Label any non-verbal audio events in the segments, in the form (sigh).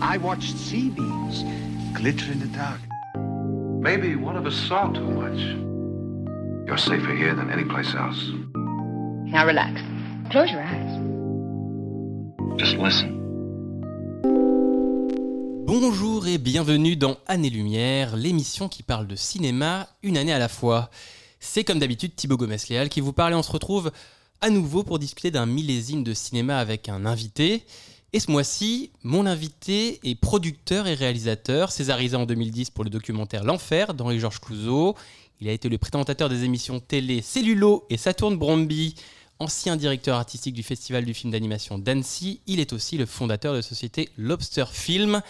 I watched sea beams glitter in the dark. Maybe one of us saw too much. You're safer here than any place else. Now relax. Close your eyes. Just listen. Bonjour et bienvenue dans Année-Lumière, l'émission qui parle de cinéma une année à la fois. C'est comme d'habitude Thibaut Gomez-Léal qui vous parle et on se retrouve à nouveau pour discuter d'un millésime de cinéma avec un invité. Et ce mois-ci, mon invité est producteur et réalisateur, césarisé en 2010 pour le documentaire L'Enfer d'Henri-Georges Clouzot. Il a été le présentateur des émissions télé Cellulo et Saturne Bromby, ancien directeur artistique du Festival du film d'animation d'Annecy. Il est aussi le fondateur de la société Lobster Film.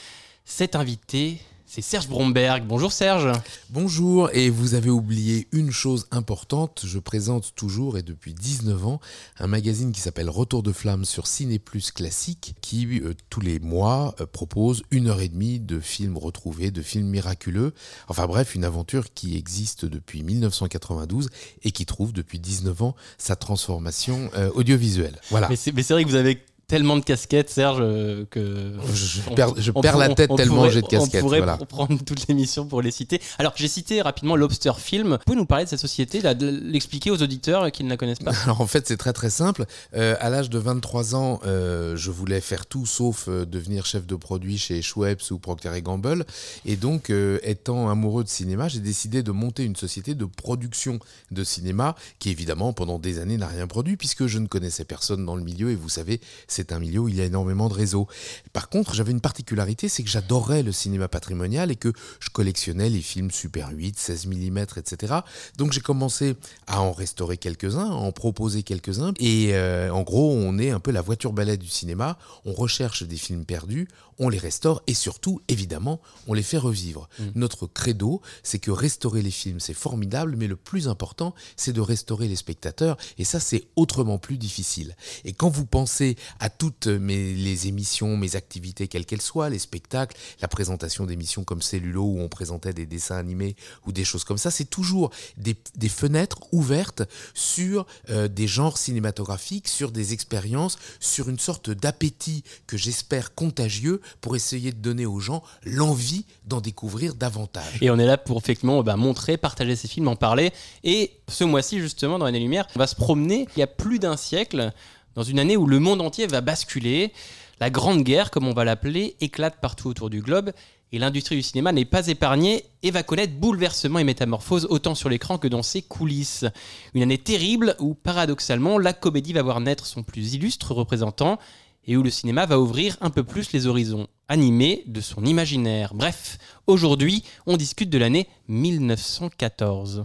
Cet invité, c'est Serge Bromberg. Bonjour Serge. Bonjour, et vous avez oublié une chose importante, je présente toujours et depuis 19 ans un magazine qui s'appelle Retour de flamme sur Ciné Plus Classique qui euh, tous les mois euh, propose une heure et demie de films retrouvés, de films miraculeux. Enfin bref, une aventure qui existe depuis 1992 et qui trouve depuis 19 ans sa transformation euh, audiovisuelle. Voilà. Mais c'est mais c'est vrai que vous avez tellement de casquettes, Serge, euh, que Je, on- perds, je on perds pour- la tête tellement pourrait- j'ai de casquettes. On pourrait voilà. pr- prendre toute l'émission pour les citer. Alors, j'ai cité rapidement Lobster Film. Vous pouvez nous parler de cette société, là, de l'expliquer aux auditeurs qui ne la connaissent pas? Alors en fait c'est très très simple. Euh, à l'âge de 23 ans, euh, je voulais faire tout sauf devenir chef de produit chez Schweppes ou Procter Gamble. Et donc euh, étant amoureux de cinéma, j'ai décidé de monter une société de production de cinéma qui évidemment pendant des années n'a rien produit puisque je ne connaissais personne dans le milieu et vous savez c'est un milieu où il y a énormément de réseaux. Par contre j'avais une particularité c'est que j'adorais le cinéma patrimonial et que je collectionnais les films Super 8, 16 mm, etc. Donc j'ai commencé à en restaurer quelques-uns, à en proposer quelques-uns. Et euh, en gros, on est un peu la voiture balai du cinéma. On recherche des films perdus, on les restaure et surtout, évidemment, on les fait revivre. Notre credo, c'est que restaurer les films, c'est formidable, mais le plus important, c'est de restaurer les spectateurs. Et ça, c'est autrement plus difficile. Et quand vous pensez à toutes mes, les émissions, mes activités, quelles qu'elles soient, les spectacles, la présentation d'émissions comme Cellulo où on présentait des dessins animés ou des choses comme ça, c'est toujours des, fenêtres ouvertes sur euh, des genres cinématographiques, sur des expériences, sur une sorte d'appétit que j'espère contagieux pour essayer de donner aux gens l'envie d'en découvrir davantage. Et on est là pour effectivement bah, montrer, partager ces films, en parler. Et ce mois-ci, justement, dans Année Lumière, on va se promener il y a plus d'un siècle, dans une année où le monde entier va basculer. La Grande Guerre, comme on va l'appeler, éclate partout autour du globe. Et l'industrie du cinéma n'est pas épargnée et va connaître bouleversements et métamorphoses autant sur l'écran que dans ses coulisses. Une année terrible où, paradoxalement, la comédie va voir naître son plus illustre représentant et où le cinéma va ouvrir un peu plus les horizons animés de son imaginaire. Bref, aujourd'hui, on discute de l'année 1914.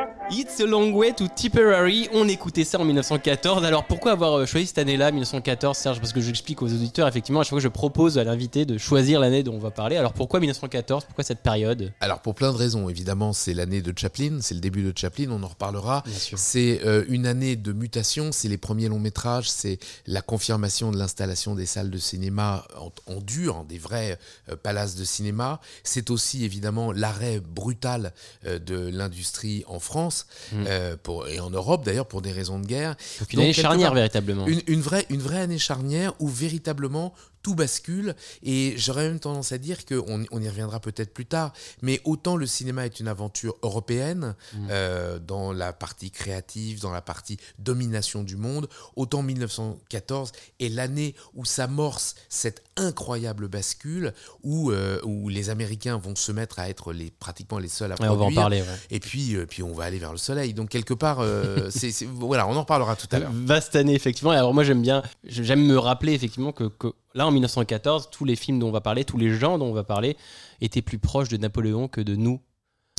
It's a long way to Tipperary. On écoutait ça en 1914. Alors pourquoi avoir euh, choisi cette année-là, 1914, Serge? Parce que j'explique aux auditeurs, effectivement, à chaque fois que je propose à l'invité de choisir l'année dont on va parler. Alors pourquoi 1914 Pourquoi cette période? Alors pour plein de raisons, évidemment, c'est l'année de Chaplin, c'est le début de Chaplin, on en reparlera. Bien sûr. C'est euh, une année de mutation, c'est les premiers longs métrages, c'est la confirmation de l'installation des salles de cinéma en, en dur, hein, des vrais euh, palaces de cinéma. C'est aussi évidemment l'arrêt brutal euh, de l'industrie en France Mm. euh, pour, et en Europe d'ailleurs pour des raisons de guerre. Donc une année charnière part, véritablement. Une, une vraie, une vraie année charnière où véritablement tout bascule. Et j'aurais même tendance à dire qu'on on y reviendra peut-être plus tard, mais autant le cinéma est une aventure européenne euh, dans la partie créative, dans la partie domination du monde, autant 1914 est l'année où s'amorce cette incroyable bascule où, euh, où les Américains vont se mettre à être les, pratiquement les seuls à Ouais, on va en produire. parler. ouais. Et puis, euh, puis on va aller vers le soleil. Donc quelque part, euh, (laughs) c'est, c'est- voilà, on en reparlera tout à l'heure. Vaste année, effectivement. Et alors, moi, j'aime bien, j'aime me rappeler, effectivement, que, que là, en 1914, tous les films dont on va parler, tous les gens dont on va parler, étaient plus proches de Napoléon que de nous.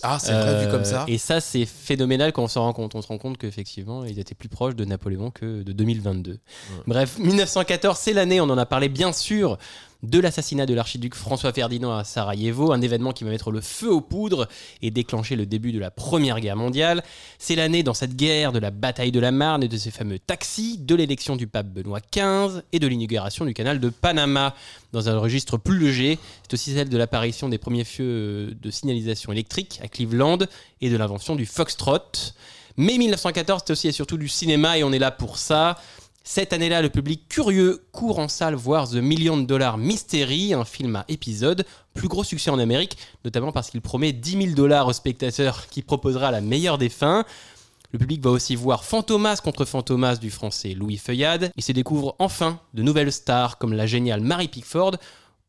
Ah, c'est vrai, vu Euh, comme ça. Et ça, c'est phénoménal quand on s'en rend compte. On se rend compte qu'effectivement, ils étaient plus proches de Napoléon que de 2022. Bref, 1914, c'est l'année, on en a parlé bien sûr, de l'assassinat de l'archiduc François Ferdinand à Sarajevo, un événement qui va mettre le feu aux poudres et déclencher le début de la Première Guerre mondiale. C'est l'année, dans cette guerre, de la bataille de la Marne et de ces fameux taxis, de l'élection du pape Benoît XV et de l'inauguration du canal de Panama. Dans un registre plus léger, c'est aussi celle de l'apparition des premiers feux de signalisation électrique à Cleveland et de l'invention du foxtrot. Mais 1914, c'est aussi et surtout du cinéma et on est là pour ça. Cette année-là, le public curieux court en salle voir The Million Dollar Mystery, un film à épisode, plus gros succès en Amérique, notamment parce qu'il promet 10 000 dollars aux spectateurs qui proposera la meilleure des fins. Le public va aussi voir Fantomas contre Fantomas du français Louis Feuillade. Et se découvre enfin de nouvelles stars comme la géniale Mary Pickford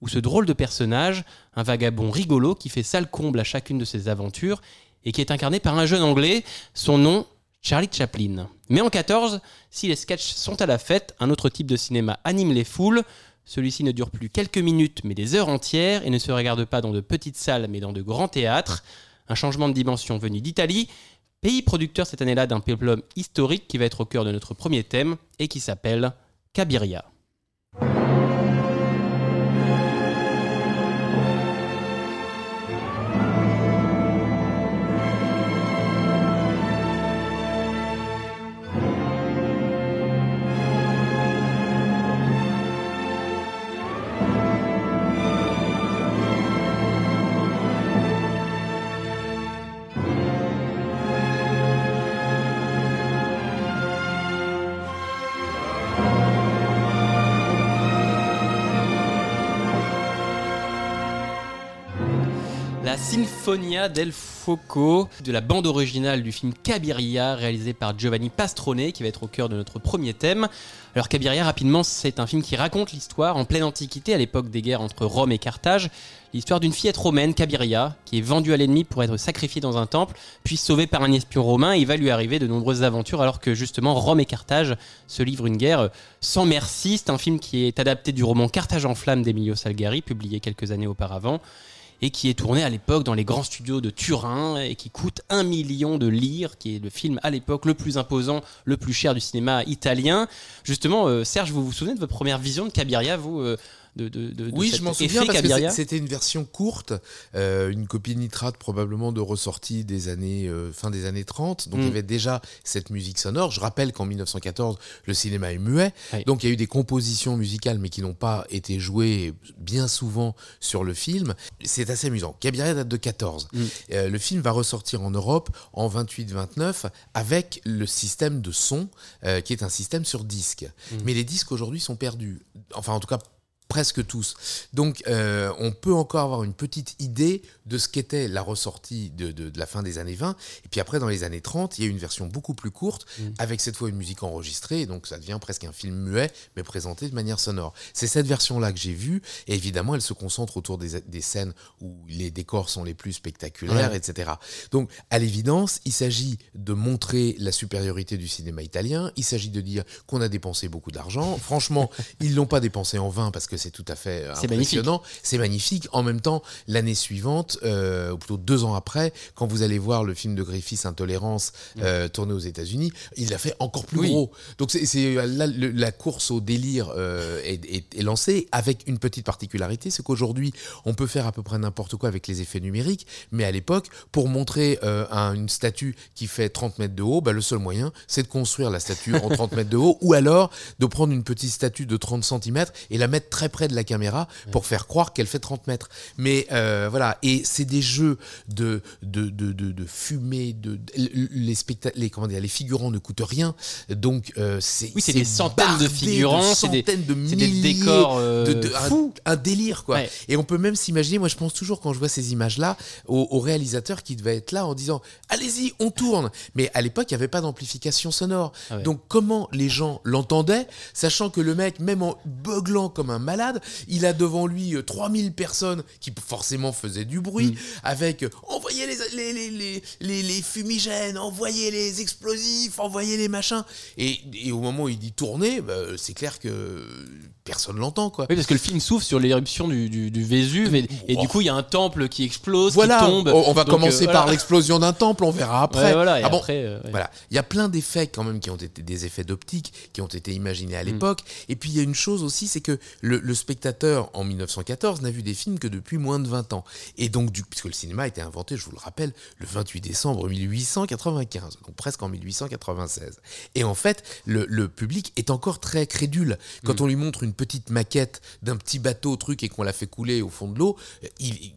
ou ce drôle de personnage, un vagabond rigolo qui fait sale comble à chacune de ses aventures et qui est incarné par un jeune anglais, son nom Charlie Chaplin. Mais en 14, si les sketchs sont à la fête, un autre type de cinéma anime les foules. Celui-ci ne dure plus quelques minutes mais des heures entières et ne se regarde pas dans de petites salles mais dans de grands théâtres. Un changement de dimension venu d'Italie, pays producteur cette année-là d'un péplum historique qui va être au cœur de notre premier thème et qui s'appelle Cabiria. Sinfonia del Foco, de la bande originale du film Cabiria, réalisé par Giovanni Pastrone, qui va être au cœur de notre premier thème. Alors Cabiria, rapidement, c'est un film qui raconte l'histoire en pleine antiquité, à l'époque des guerres entre Rome et Carthage, l'histoire d'une fillette romaine, Cabiria, qui est vendue à l'ennemi pour être sacrifiée dans un temple, puis sauvée par un espion romain, et il va lui arriver de nombreuses aventures, alors que justement Rome et Carthage se livrent une guerre sans merci. C'est un film qui est adapté du roman Carthage en flammes d'Emilio Salgari, publié quelques années auparavant et qui est tourné à l'époque dans les grands studios de Turin et qui coûte un million de lire, qui est le film à l'époque le plus imposant, le plus cher du cinéma italien. Justement, euh, Serge, vous vous souvenez de votre première vision de Cabiria, vous euh, de, de, de, de Oui, cet je m'en souviens parce que Cabiria c'est- c'était une version courte, euh, une copie nitrate probablement de ressortie des années euh, fin des années 30. Donc Mm. il y avait déjà cette musique sonore. Je rappelle qu'en 1914, le cinéma est muet. Oui. Donc il y a eu des compositions musicales mais qui n'ont pas été jouées bien souvent sur le film. C'est assez amusant. Cabiria date de 14. Mm. Euh, le film va ressortir en Europe en 28-29 avec le système de son qui est un système sur disque. Mm. Mais les disques aujourd'hui sont perdus. Enfin en tout cas presque tous. Donc, euh, on peut encore avoir une petite idée de ce qu'était la ressortie de, de- de la fin des années 20. Et puis après, dans les années 30, il y a eu une version beaucoup plus courte, avec cette fois une musique enregistrée. Et donc, ça devient presque un film muet, mais présenté de manière sonore. C'est cette version-là que j'ai vue. Et évidemment, elle se concentre autour des, des scènes où les décors sont les plus spectaculaires, Ouais. etc. Donc, à l'évidence, il s'agit de montrer la supériorité du cinéma italien. Il s'agit de dire qu'on a dépensé beaucoup d'argent. Franchement, (laughs) ils l'ont pas dépensé en vain parce que c'est tout à fait euh, impressionnant. C'est magnifique. En même temps, l'année suivante, euh, ou plutôt deux ans après, quand vous allez voir le film de Griffiths, Intolérance, euh, tourné aux États-Unis, il l'a fait encore plus Oui. gros. Donc c'est le- la course au délire euh, est, est- est lancée avec une petite particularité, c'est qu'aujourd'hui, on peut faire à peu près n'importe quoi avec les effets numériques, mais à l'époque, pour montrer un- une statue qui fait 30 mètres de haut, bah, le seul moyen, c'est de construire la statue en 30 mètres de haut, ou alors de prendre une petite statue de 30 cm et la mettre très près de la caméra pour faire croire qu'elle fait 30 mètres. Mais euh, voilà, et c'est des jeux de, de, de, de, de fumée, de, de- les, les, comment dire, les figurants ne coûtent rien, donc euh, c'est Oui, c'est des centaines de figurants, c'est des- centaines de c'est des milliers décors, euh, de, de- un- délire quoi. Ouais. Et on peut même s'imaginer, moi je pense toujours quand je vois ces images-là, au, au réalisateur qui devait être là en disant allez-y, on tourne. Mais à l'époque, il n'y avait pas d'amplification sonore. Ah ouais. Donc comment les gens l'entendaient, sachant que le mec, même en beuglant comme un malade. Il a devant lui euh, 3000 personnes qui forcément faisaient du bruit, Mm. avec euh, envoyez les, les, les, les, fumigènes, envoyez les explosifs, envoyez les machins. Et, et au moment où il dit tourner, bah, c'est clair que personne l'entend, quoi. Oui, parce que le film s'ouvre sur l'éruption du, du, du Vésuve et, et du coup il y a un temple qui explose, Voilà, qui tombe. on, on va Donc, commencer euh, par l'explosion d'un temple, on verra après. Ouais, voilà, et Ah bon, après, euh, ouais. Voilà, il y a plein d'effets quand même qui ont été des effets d'optique qui ont été imaginés Mm. à l'époque. Et puis il y a une chose aussi, c'est que le, le spectateur en 1914 n'a vu des films que depuis moins de 20 ans. Et donc, du, puisque le cinéma a été inventé, je vous le rappelle, le 28 décembre 1895, donc presque en 1896. Et en fait, le, le public est encore très crédule. Quand Mm. on lui montre une petite maquette d'un petit bateau truc et qu'on l'a fait couler au fond de l'eau, il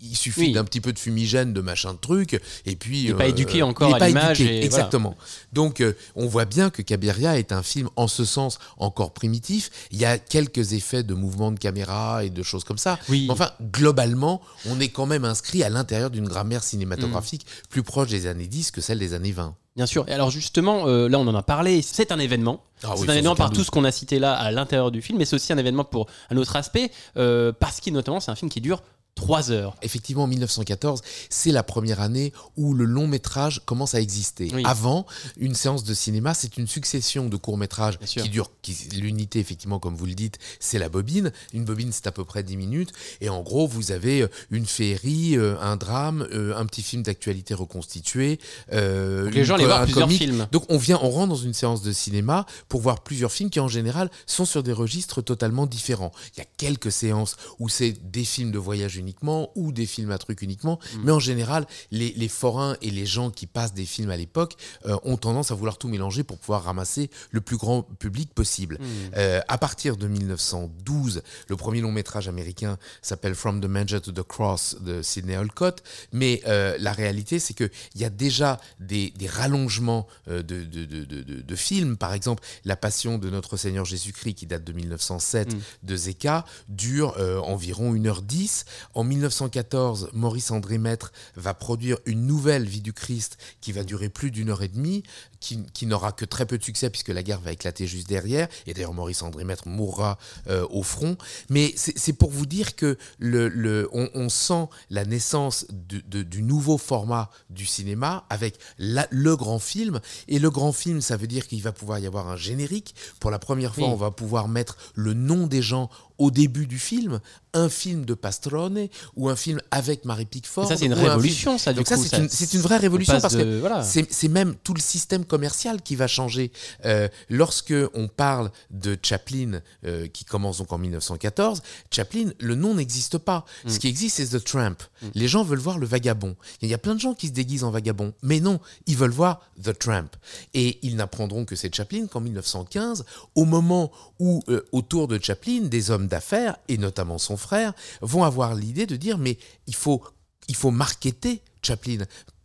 il suffit Oui. d'un petit peu de fumigène, de machin de truc, et puis Il est pas euh, éduqué encore à pas l'image exactement. Donc euh, on voit bien que Cabiria est un film en ce sens encore primitif. Il y a quelques effets de mouvement de caméra et de choses comme ça. Oui. Mais enfin, globalement, on est quand même inscrit à l'intérieur d'une grammaire cinématographique Mm. plus proche des années 10 que celle des années 20. Bien sûr. Et alors justement, euh, là on en a parlé, c'est un événement. Ah c'est un événement par tout ce qu'on a cité là à l'intérieur du film, mais c'est aussi un événement pour un autre aspect, euh, parce qu'il notamment c'est un film qui dure 3 heures. Effectivement, en 1914, c'est la première année où le long métrage commence à exister. Oui. Avant, une séance de cinéma, c'est une succession de courts métrages qui durent. L'unité, effectivement, comme vous le dites, c'est la bobine. Une bobine, c'est à peu près 10 minutes. Et en gros, vous avez euh, une féerie, euh, un drame, euh, un petit film d'actualité reconstitué. euh, les gens co- voir plusieurs comique. films. Donc on vient, on rentre dans une séance de cinéma pour voir plusieurs films qui en général sont sur des registres totalement différents. Il y a quelques séances où c'est des films de voyage uniquement ou des films à trucs uniquement, Mm. mais en général les, les forains et les gens qui passent des films à l'époque euh, ont tendance à vouloir tout mélanger pour pouvoir ramasser le plus grand public possible. Mm. Euh, à partir de 1912, le premier long métrage américain s'appelle From the Manger to the Cross de Sidney Olcott, mais euh, la réalité c'est qu'il y a déjà des, des rallongements de, de, de, de- de- de films. Par exemple, La Passion de notre Seigneur Jésus-Christ qui date de 1907 Mm. de Zeka dure environ 1h10. En 1914, Maurice André Maître va produire une nouvelle vie du Christ qui va durer plus d'une heure et demie, qui, qui n'aura que très peu de succès puisque la guerre va éclater juste derrière. Et d'ailleurs, Maurice André Maître mourra euh, au front. Mais c'est pour vous dire que le, le- on, on sent la naissance du, de- du nouveau format du cinéma avec la- le grand film. Et le grand film, ça veut dire qu'il va pouvoir y avoir un générique. Pour la première fois, Oui. on va pouvoir mettre le nom des gens au début du film, un film de Pastrone ou un film avec Marie Pickford. Et ça c'est une un révolution, ça du Donc ça, coup. c'est une, vraie révolution parce de- que voilà. c'est c'est même tout le système commercial qui va changer. Euh, lorsque on parle de Chaplin, euh, qui commence donc en 1914, Chaplin, le nom n'existe pas. Mm. Ce qui existe, c'est The Tramp. Les gens veulent voir le vagabond. Il y a plein de gens qui se déguisent en vagabond, mais non, ils veulent voir The Tramp. Et ils n'apprendront que c'est Chaplin qu'en 1915, au moment où, euh, autour de Chaplin, des hommes d'affaires, et notamment son frère, vont avoir l'idée de dire, mais il faut, il faut marketer Chaplin.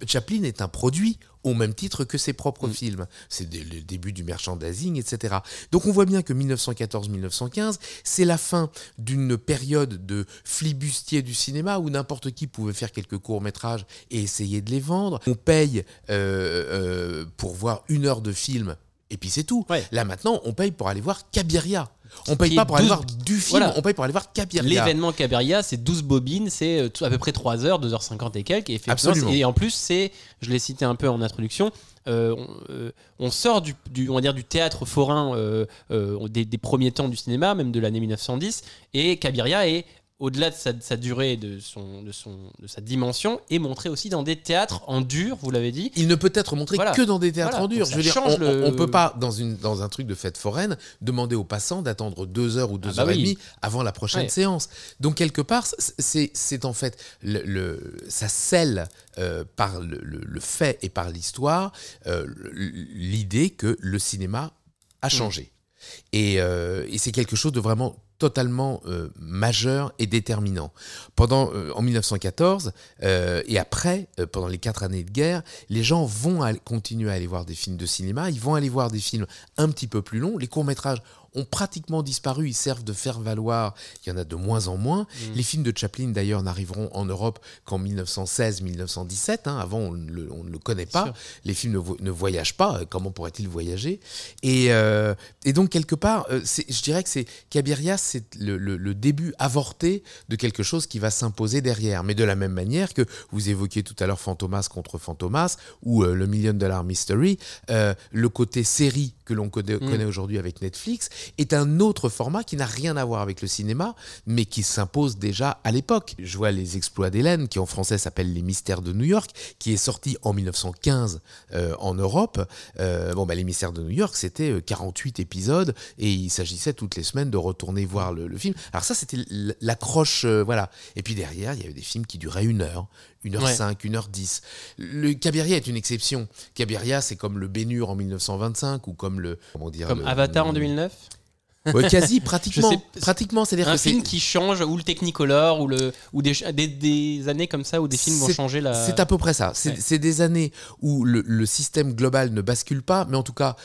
Chaplin est un produit au même titre que ses propres Mm. films. C'est le début du merchandising, etc. Donc on voit bien que 1914-1915, c'est la fin d'une période de flibustier du cinéma où n'importe qui pouvait faire quelques courts-métrages et essayer de les vendre. On paye euh, euh, pour voir une heure de film et puis c'est tout. Ouais. Là maintenant, on paye pour aller voir Cabiria. On paye pas pour aller 12 voir du film, Voilà. on paye pour aller voir Cabiria. L'événement Cabiria, c'est 12 bobines, c'est euh, à peu près 3 heures, 2h50 et quelques. Et, et en plus, c'est, je l'ai cité un peu en introduction, euh, on, euh, on sort du, du- on va dire, du théâtre forain euh, des, des premiers temps du cinéma, même de l'année 1910. Et Cabiria est au-delà de sa, de sa durée, de, son, de, son, de sa dimension, est montré aussi dans des théâtres en dur, vous l'avez dit. Il ne peut être montré Voilà. que dans des théâtres Voilà. en dur. Je veux dire, on, le- on peut pas dans une dans un truc de fête foraine demander aux passants d'attendre deux heures ou deux bah heures et demie avant la prochaine Ouais. séance. Donc quelque part, c'est en fait le, le- ça scelle euh, par le, le- fait et par l'histoire euh, l'idée que le cinéma a changé. Et, euh, et c'est quelque chose de vraiment totalement euh, majeur et déterminant. Pendant, euh, en 1914 euh, et après, pendant les quatre années de guerre, les gens vont continuer à aller voir des films de cinéma, ils vont aller voir des films un petit peu plus longs, les courts-métrages ont pratiquement disparu. Ils servent de faire valoir. Il y en a de moins en moins. Mm. Les films de Chaplin, d'ailleurs, n'arriveront en Europe qu'en 1916-1917. hein. Avant, on ne le, on ne le connaît pas. sûr. Les films ne, vo- ne voyagent pas. Comment pourraient-ils voyager? Et, euh, et donc, quelque part, euh, je dirais que c'est Cabiria, c'est le, le- le début avorté de quelque chose qui va s'imposer derrière. Mais de la même manière que vous évoquiez tout à l'heure Fantomas contre Fantomas ou euh, le Million Dollar Mystery, euh, le côté série que l'on connaît, connaît aujourd'hui avec Netflix est un autre format qui n'a rien à voir avec le cinéma, mais qui s'impose déjà à l'époque. Je vois Les Exploits d'Hélène, qui en français s'appelle Les Mystères de New York, qui est sorti en 1915 euh, en Europe. Euh, bon, bah, Les Mystères de New York, c'était euh, 48 épisodes et il s'agissait toutes les semaines de retourner voir le, le film. Alors ça, c'était l'accroche, euh, voilà. Et puis derrière, il y avait des films qui duraient une heure. 1h05, 1h10. Le Cabiria est une exception. Cabiria, c'est comme le Bénur en 1925 ou comme le. Comment dire Comme le- Avatar en 2009 Ouais, quasi, pratiquement. Sais- pratiquement, c'est-à-dire Un que film qui change, ou le Technicolor, ou, le, ou des, des, des années comme ça où des films vont changer la. C'est à peu près ça. C'est Ouais. des années où le, le système global ne bascule pas, mais en tout cas,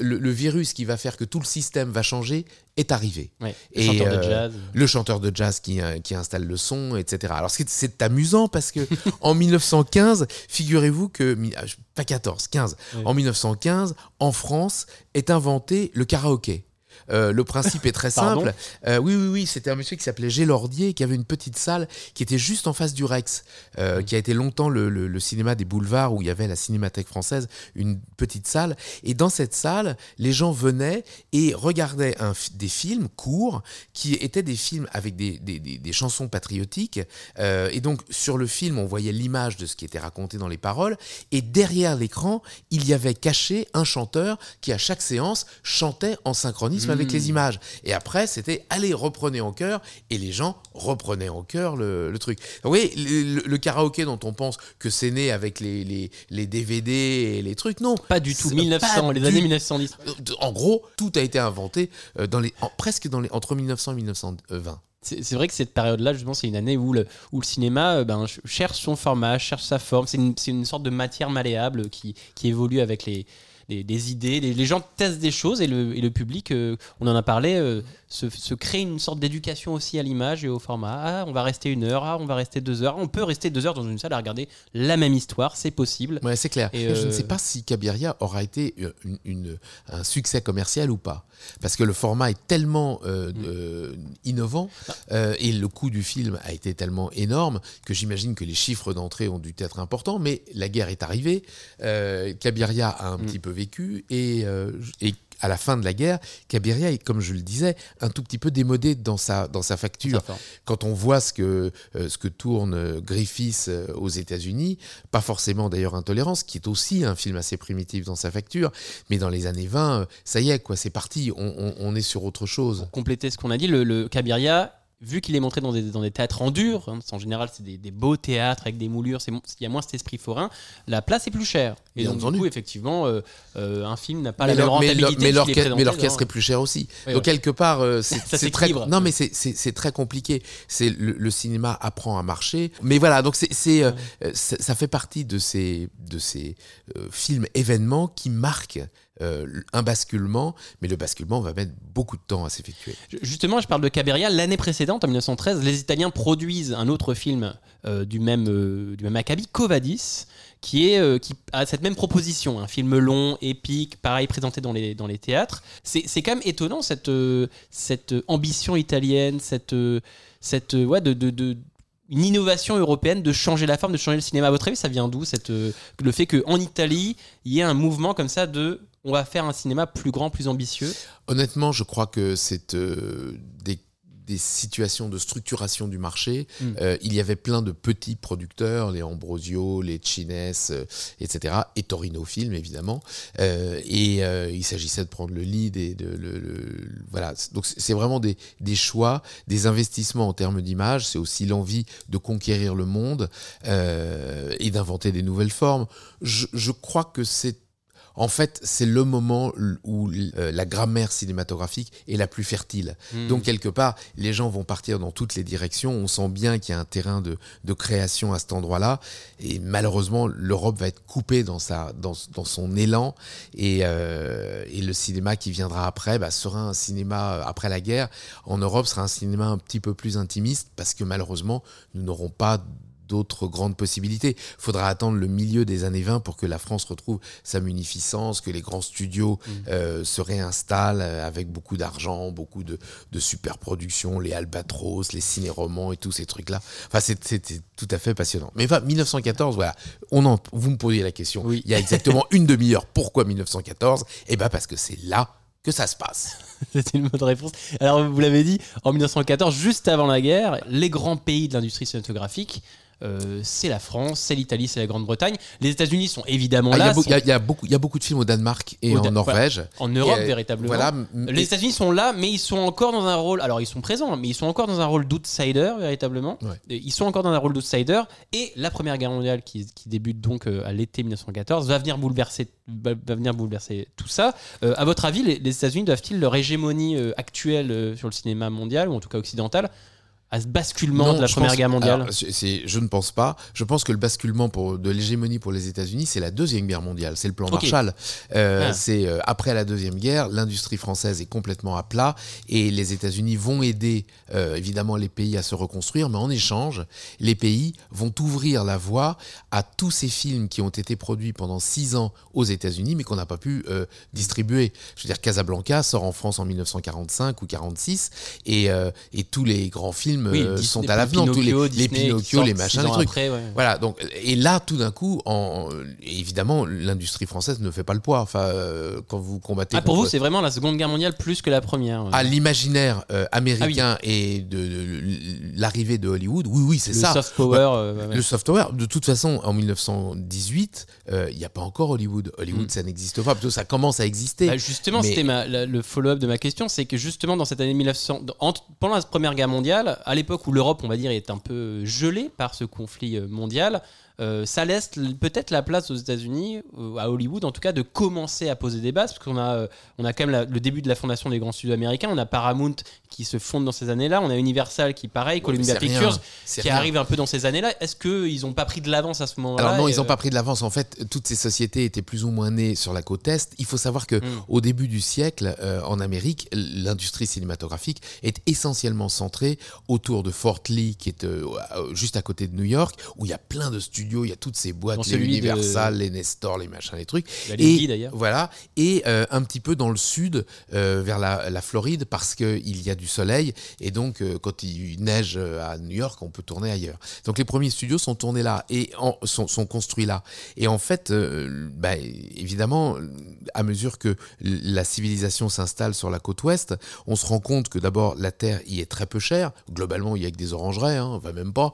le, le virus qui va faire que tout le système va changer est arrivé. Ouais, le Et, chanteur de euh, jazz. Le chanteur de jazz qui, euh, qui installe le son, etc. Alors c'est- amusant parce que (laughs) en 1915, figurez-vous que, ah, pas 14, 15, Ouais. en 1915, en France, est inventé le karaoké. Euh, le principe est très simple. Euh, oui, oui, oui, c'était un monsieur qui s'appelait Gélordier, qui avait une petite salle qui était juste en face du Rex, euh, qui a été longtemps le, le- le cinéma des boulevards où il y avait la Cinémathèque française, une petite salle. Et dans cette salle, les gens venaient et regardaient un des films courts qui étaient des films avec des, des- des- des chansons patriotiques. Et donc, sur le film, on voyait l'image de ce qui était raconté dans les paroles. Et derrière l'écran, il y avait caché un chanteur qui, à chaque séance, chantait en synchronisme avec les images. Et après, c'était allez, reprenez en chœur. Et les gens reprenaient en chœur le, le truc. Oui, le, le- le karaoké dont on pense que c'est né avec les, les, les DVD et les trucs, non. Pas du tout, C'est 1900, pas les du années 1910. en gros, tout a été inventé euh, dans les, en- presque dans les, entre 1900 et 1920. C'est vrai que cette période-là, justement, c'est une année où le, où le cinéma euh, ben, ch- cherche son format, cherche sa forme. C'est une, une sorte de matière malléable qui, qui évolue avec les, les idées. Les, gens testent des choses et le, et le public, euh, on en a parlé, euh, se, se crée une sorte d'éducation aussi à l'image et au format. Ah, on va rester une heure, ah, on va rester deux heures. On peut rester deux heures dans une salle à regarder la même histoire, c'est possible. Ouais, c'est clair. Et, Mais Je ne euh, sais pas si Cabiria aura été euh, une- une- un succès commercial ou pas. Parce que le format est tellement euh, Mm. euh, innovant euh, et le coût du film a été tellement énorme que j'imagine que les chiffres d'entrée ont dû être importants. Mais la guerre est arrivée. Euh, Cabiria a un Mm. petit peu vécu et, euh, et à la fin de la guerre, Cabiria est, comme je le disais, un tout petit peu démodé dans sa, dans sa facture. Quand on voit ce que, euh, ce que tourne euh, Griffiths euh, aux États-Unis, pas forcément d'ailleurs Intolérance, qui est aussi un film assez primitif dans sa facture, mais dans les années 20, euh, ça y est, quoi, c'est parti, on, on- on est sur autre chose. Pour compléter ce qu'on a dit, le, le Cabiria, vu qu'il est montré dans des, dans des théâtres en dur, hein, en général c'est des, des beaux théâtres avec des moulures, il y a moins cet esprit forain, la place est plus chère. Et Bien donc entendu. du coup, effectivement, euh, euh, un film n'a pas mais la même rentabilité. mais est l'orchestre est plus cher aussi. Donc ouais. quelque part, euh, (laughs) c'est très non mais c'est- très compliqué. C'est le, le cinéma apprend à marcher. Mais voilà, donc c'est c'est, ça ça fait partie de ces de ces films événements qui marquent euh, un basculement, mais le basculement va mettre beaucoup de temps à s'effectuer. Justement, je parle de Cabiria. L'année précédente, en 1913, les Italiens produisent un autre film euh, du même euh, du même acabit, Covadis, qui est euh, qui a cette même proposition, un film long, épique, pareil présenté dans les dans les théâtres. C'est quand même étonnant cette cette ambition italienne, cette cette ouais de, de, une innovation européenne de changer la forme, de changer le cinéma. À votre avis, ça vient d'où cette le fait qu'en Italie, il y ait un mouvement comme ça de on va faire un cinéma plus grand, plus ambitieux. Honnêtement, je crois que c'est euh, des, des situations de structuration du marché. Mm. Euh, il y avait plein de petits producteurs, les Ambrosio, les Chines, euh, etc. Et Torino Film, évidemment. Euh, et il s'agissait de prendre le lead et de le, le- voilà. Donc c'est vraiment des, des choix, des investissements en termes d'image. C'est aussi l'envie de conquérir le monde et d'inventer des nouvelles formes. Je, je crois que c'est en fait, c'est le moment où euh, la grammaire cinématographique est la plus fertile. Hmm. Donc, quelque part, les gens vont partir dans toutes les directions. On sent bien qu'il y a un terrain de, de création à cet endroit-là. Et malheureusement, l'Europe va être coupée dans, sa, dans, dans son élan. Et, euh, et le cinéma qui viendra après bah, sera un cinéma euh, après la guerre. En Europe, sera un cinéma un petit peu plus intimiste parce que malheureusement, nous n'aurons pas d'autres grandes possibilités. Il faudra attendre le milieu des années 20 pour que la France retrouve sa munificence, que les grands studios euh, se réinstallent euh, avec beaucoup d'argent, beaucoup de, de superproductions, les Albatros, les ciné-romans et tous ces trucs-là. Enfin, c'était tout à fait passionnant. Mais enfin, 1914, voilà, on en, vous me posiez la question. Oui. Il y a exactement (laughs) une demi-heure. Pourquoi 1914 Eh bien, parce que c'est là que ça se passe. (laughs) C'est une bonne réponse. Alors, vous l'avez dit, en 1914, juste avant la guerre, les grands pays de l'industrie cinématographique, euh, c'est la France, c'est l'Italie, c'est la Grande-Bretagne. Les États-Unis sont évidemment Ah, Il y, là. sont il y a- il y a beaucoup- il y a beaucoup de films au Danemark et Au en Norvège. en Europe, Et, euh, véritablement. Voilà. Les États-Unis sont là, mais ils sont encore dans un rôle. Alors, ils sont présents, mais ils sont encore dans un rôle d'outsider, véritablement. Ouais. Ils sont encore dans un rôle d'outsider. Et la Première Guerre mondiale, qui, qui débute donc euh, à l'été 1914, va venir bouleverser, va, venir bouleverser tout ça. Euh, à votre avis, les, les États-Unis doivent-ils leur hégémonie euh, actuelle sur le cinéma mondial, ou en tout cas occidental, à ce basculement Non, de la Première pense- Guerre mondiale alors, je ne pense pas. Je pense que le basculement pour, de l'hégémonie pour les États-Unis, c'est la deuxième guerre mondiale. C'est le plan. Marshall. Euh, Ah. C'est euh, après la deuxième guerre, l'industrie française est complètement à plat et les États-Unis vont aider euh, évidemment les pays à se reconstruire, mais en échange, les pays vont ouvrir la voie à tous ces films qui ont été produits pendant six ans aux États-Unis, mais qu'on n'a pas pu distribuer. Je veux dire, Casablanca sort en France en 1945 ou 46 et, et tous les grands films Oui, euh, Disney- sont à l'avenant, tous les, Pinocchio, les Disney qui Pinocchio, les machins, les trucs. après, ouais. Voilà, donc, et là, tout d'un coup, en, évidemment, l'industrie française ne fait pas le poids. Enfin, euh, quand vous combattez. Ah, pour contre- vous, c'est vraiment la Seconde Guerre mondiale plus que la Première. à l'imaginaire euh, Ah américain et de, de- l'arrivée de Hollywood, oui, oui, c'est ça. soft power. euh, ouais, ouais. Le soft power, de toute façon, en 1918, euh, il n'y a pas encore Hollywood. Hollywood, Mm. ça n'existe pas. Plutôt, ça commence à exister. Bah, justement, Mais- c'était le follow-up de ma question, c'est que justement dans cette année 1900, dans- entre- pendant la Première Guerre mondiale, à l'époque où l'Europe, on va dire, est un peu gelée par ce conflit euh, mondial, euh, ça laisse peut-être la place aux États-Unis, euh, à Hollywood en tout cas, de commencer à poser des bases, parce qu'on a, euh, on a quand même la- le début de la fondation des grands studios américains, on a Paramount qui se fonde dans ces années-là, on a Universal qui, pareil, Ouais, Columbia Pictures, qui rien. arrive un peu dans ces années-là. Est-ce qu'ils n'ont pas pris de l'avance à ce moment-là Alors non, ils n'ont pas pris de l'avance. En fait, toutes ces sociétés étaient plus ou moins nées sur la côte est. Il faut savoir que Mm. au début du siècle, en Amérique, l'industrie cinématographique est essentiellement centrée autour de Fort Lee, qui est juste à côté de New York, où il y a plein de studios, il y a toutes ces boîtes, Dans les celui de- Universal, les Nestor, les machins, les trucs. La Et Lady, d'ailleurs. voilà, et euh, un petit peu dans le sud, euh, vers la, la Floride, parce qu'il y a du soleil, et donc euh, quand il neige à New York, on peut tourner ailleurs. Donc les premiers studios sont tournés là, et en- sont, sont construits là. Et en fait, bah, évidemment, à mesure que la civilisation s'installe sur la côte ouest, on se rend compte que d'abord la terre y est très peu chère. Globalement, il y a que des orangerais, hein, enfin même pas.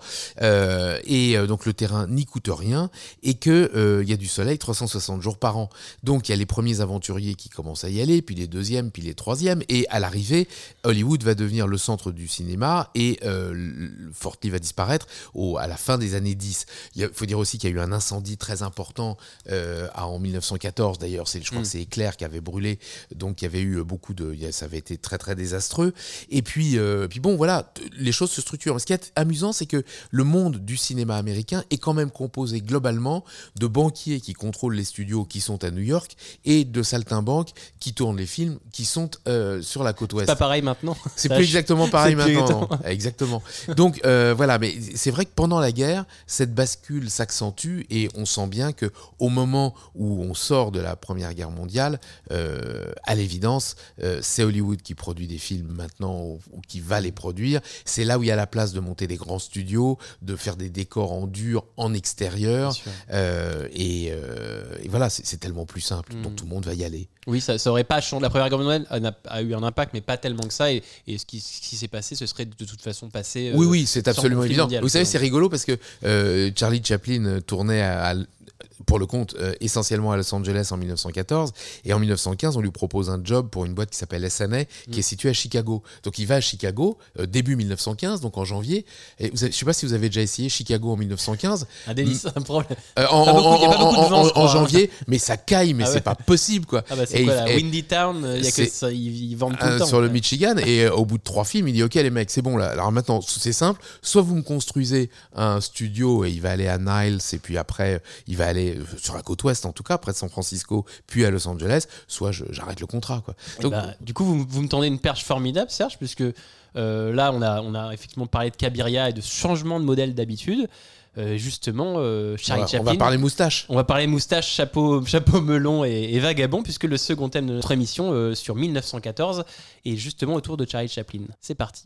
Et donc le terrain n'y coûte rien et que euh, y a du soleil 360 jours par an. Donc il y a les premiers aventuriers qui commencent à y aller, puis les deuxièmes, puis les troisièmes. Et à l'arrivée, Hollywood va devenir le centre du cinéma et euh, Fort Lee va disparaître au, à la fin des années 10. Il faut dire aussi qu'il y a eu un incendie très important euh, en 1914 d'ailleurs. C'est, je crois Mm. que c'est Éclair qui avait brûlé, donc il y avait eu beaucoup de, ça avait été très très désastreux. Et puis, euh, puis bon voilà, les choses se structurent. Ce qui est amusant, c'est que le monde du cinéma américain est quand même composé globalement de banquiers qui contrôlent les studios qui sont à New York et de saltimbanques qui tournent les films qui sont euh, sur la côte C'est ouest. pas pareil maintenant. (laughs) C'est plus exactement pareil c'est maintenant. Exactement. Donc euh, voilà, mais c'est vrai que pendant la guerre, cette bascule s'accentue et on sent bien que au moment où on sort de la Première Guerre mondiale, euh, à l'évidence, c'est Hollywood qui produit des films maintenant ou, ou qui va les produire. C'est là où il y a la place de monter des grands studios, de faire des décors en dur, en extérieur. Euh, et, euh, et voilà, c'est tellement plus simple. Donc tout le monde va y aller. Oui, ça, ça aurait pas changé. La première guerre mondiale a, a eu un impact, mais pas tellement que ça. Et, et ce qui, s'est passé, ce serait de toute façon passé. euh, Oui, oui, c'est absolument évident. mondial, Vous savez, c'est rigolo parce que Charlie Chaplin tournait à, à- pour le compte euh, essentiellement à Los Angeles en 1914. Et en 1915, on lui propose un job pour une boîte qui s'appelle SNA, qui est située à Chicago. Donc il va à Chicago, euh, début 1915, donc en janvier. Et vous avez- je sais pas si vous avez déjà essayé Chicago en 1915. Un délice, un problème. Euh, en, Pas beaucoup- en- y a pas beaucoup de en- vent, je en- crois, en janvier, mais ça caille, mais Ah c'est ouais. pas possible quoi. Ah bah c'est Et quoi il- la et- Windy Town Il y a que ça, ils, ils vendent tout euh, le temps. sur le. Michigan et euh, au bout de trois films il dit ok les mecs c'est bon là alors maintenant c'est simple soit vous me construisez un studio et il va aller à Niles et puis après il va aller euh, sur la côte ouest en tout cas près de San Francisco puis à Los Angeles soit j'arrête le contrat quoi Eh donc bah, du coup, vous, vous me tendez une perche formidable, Serge, puisque euh, là, on a, on a effectivement parlé de Cabiria et de changement de modèle d'habitude. Euh, justement, euh, on Charlie va, on Chaplin. va parler moustache On va parler moustache, chapeau, (laughs) chapeau melon et, et vagabond, puisque le second thème de notre émission euh, sur 1914 est justement autour de Charlie Chaplin. C'est parti.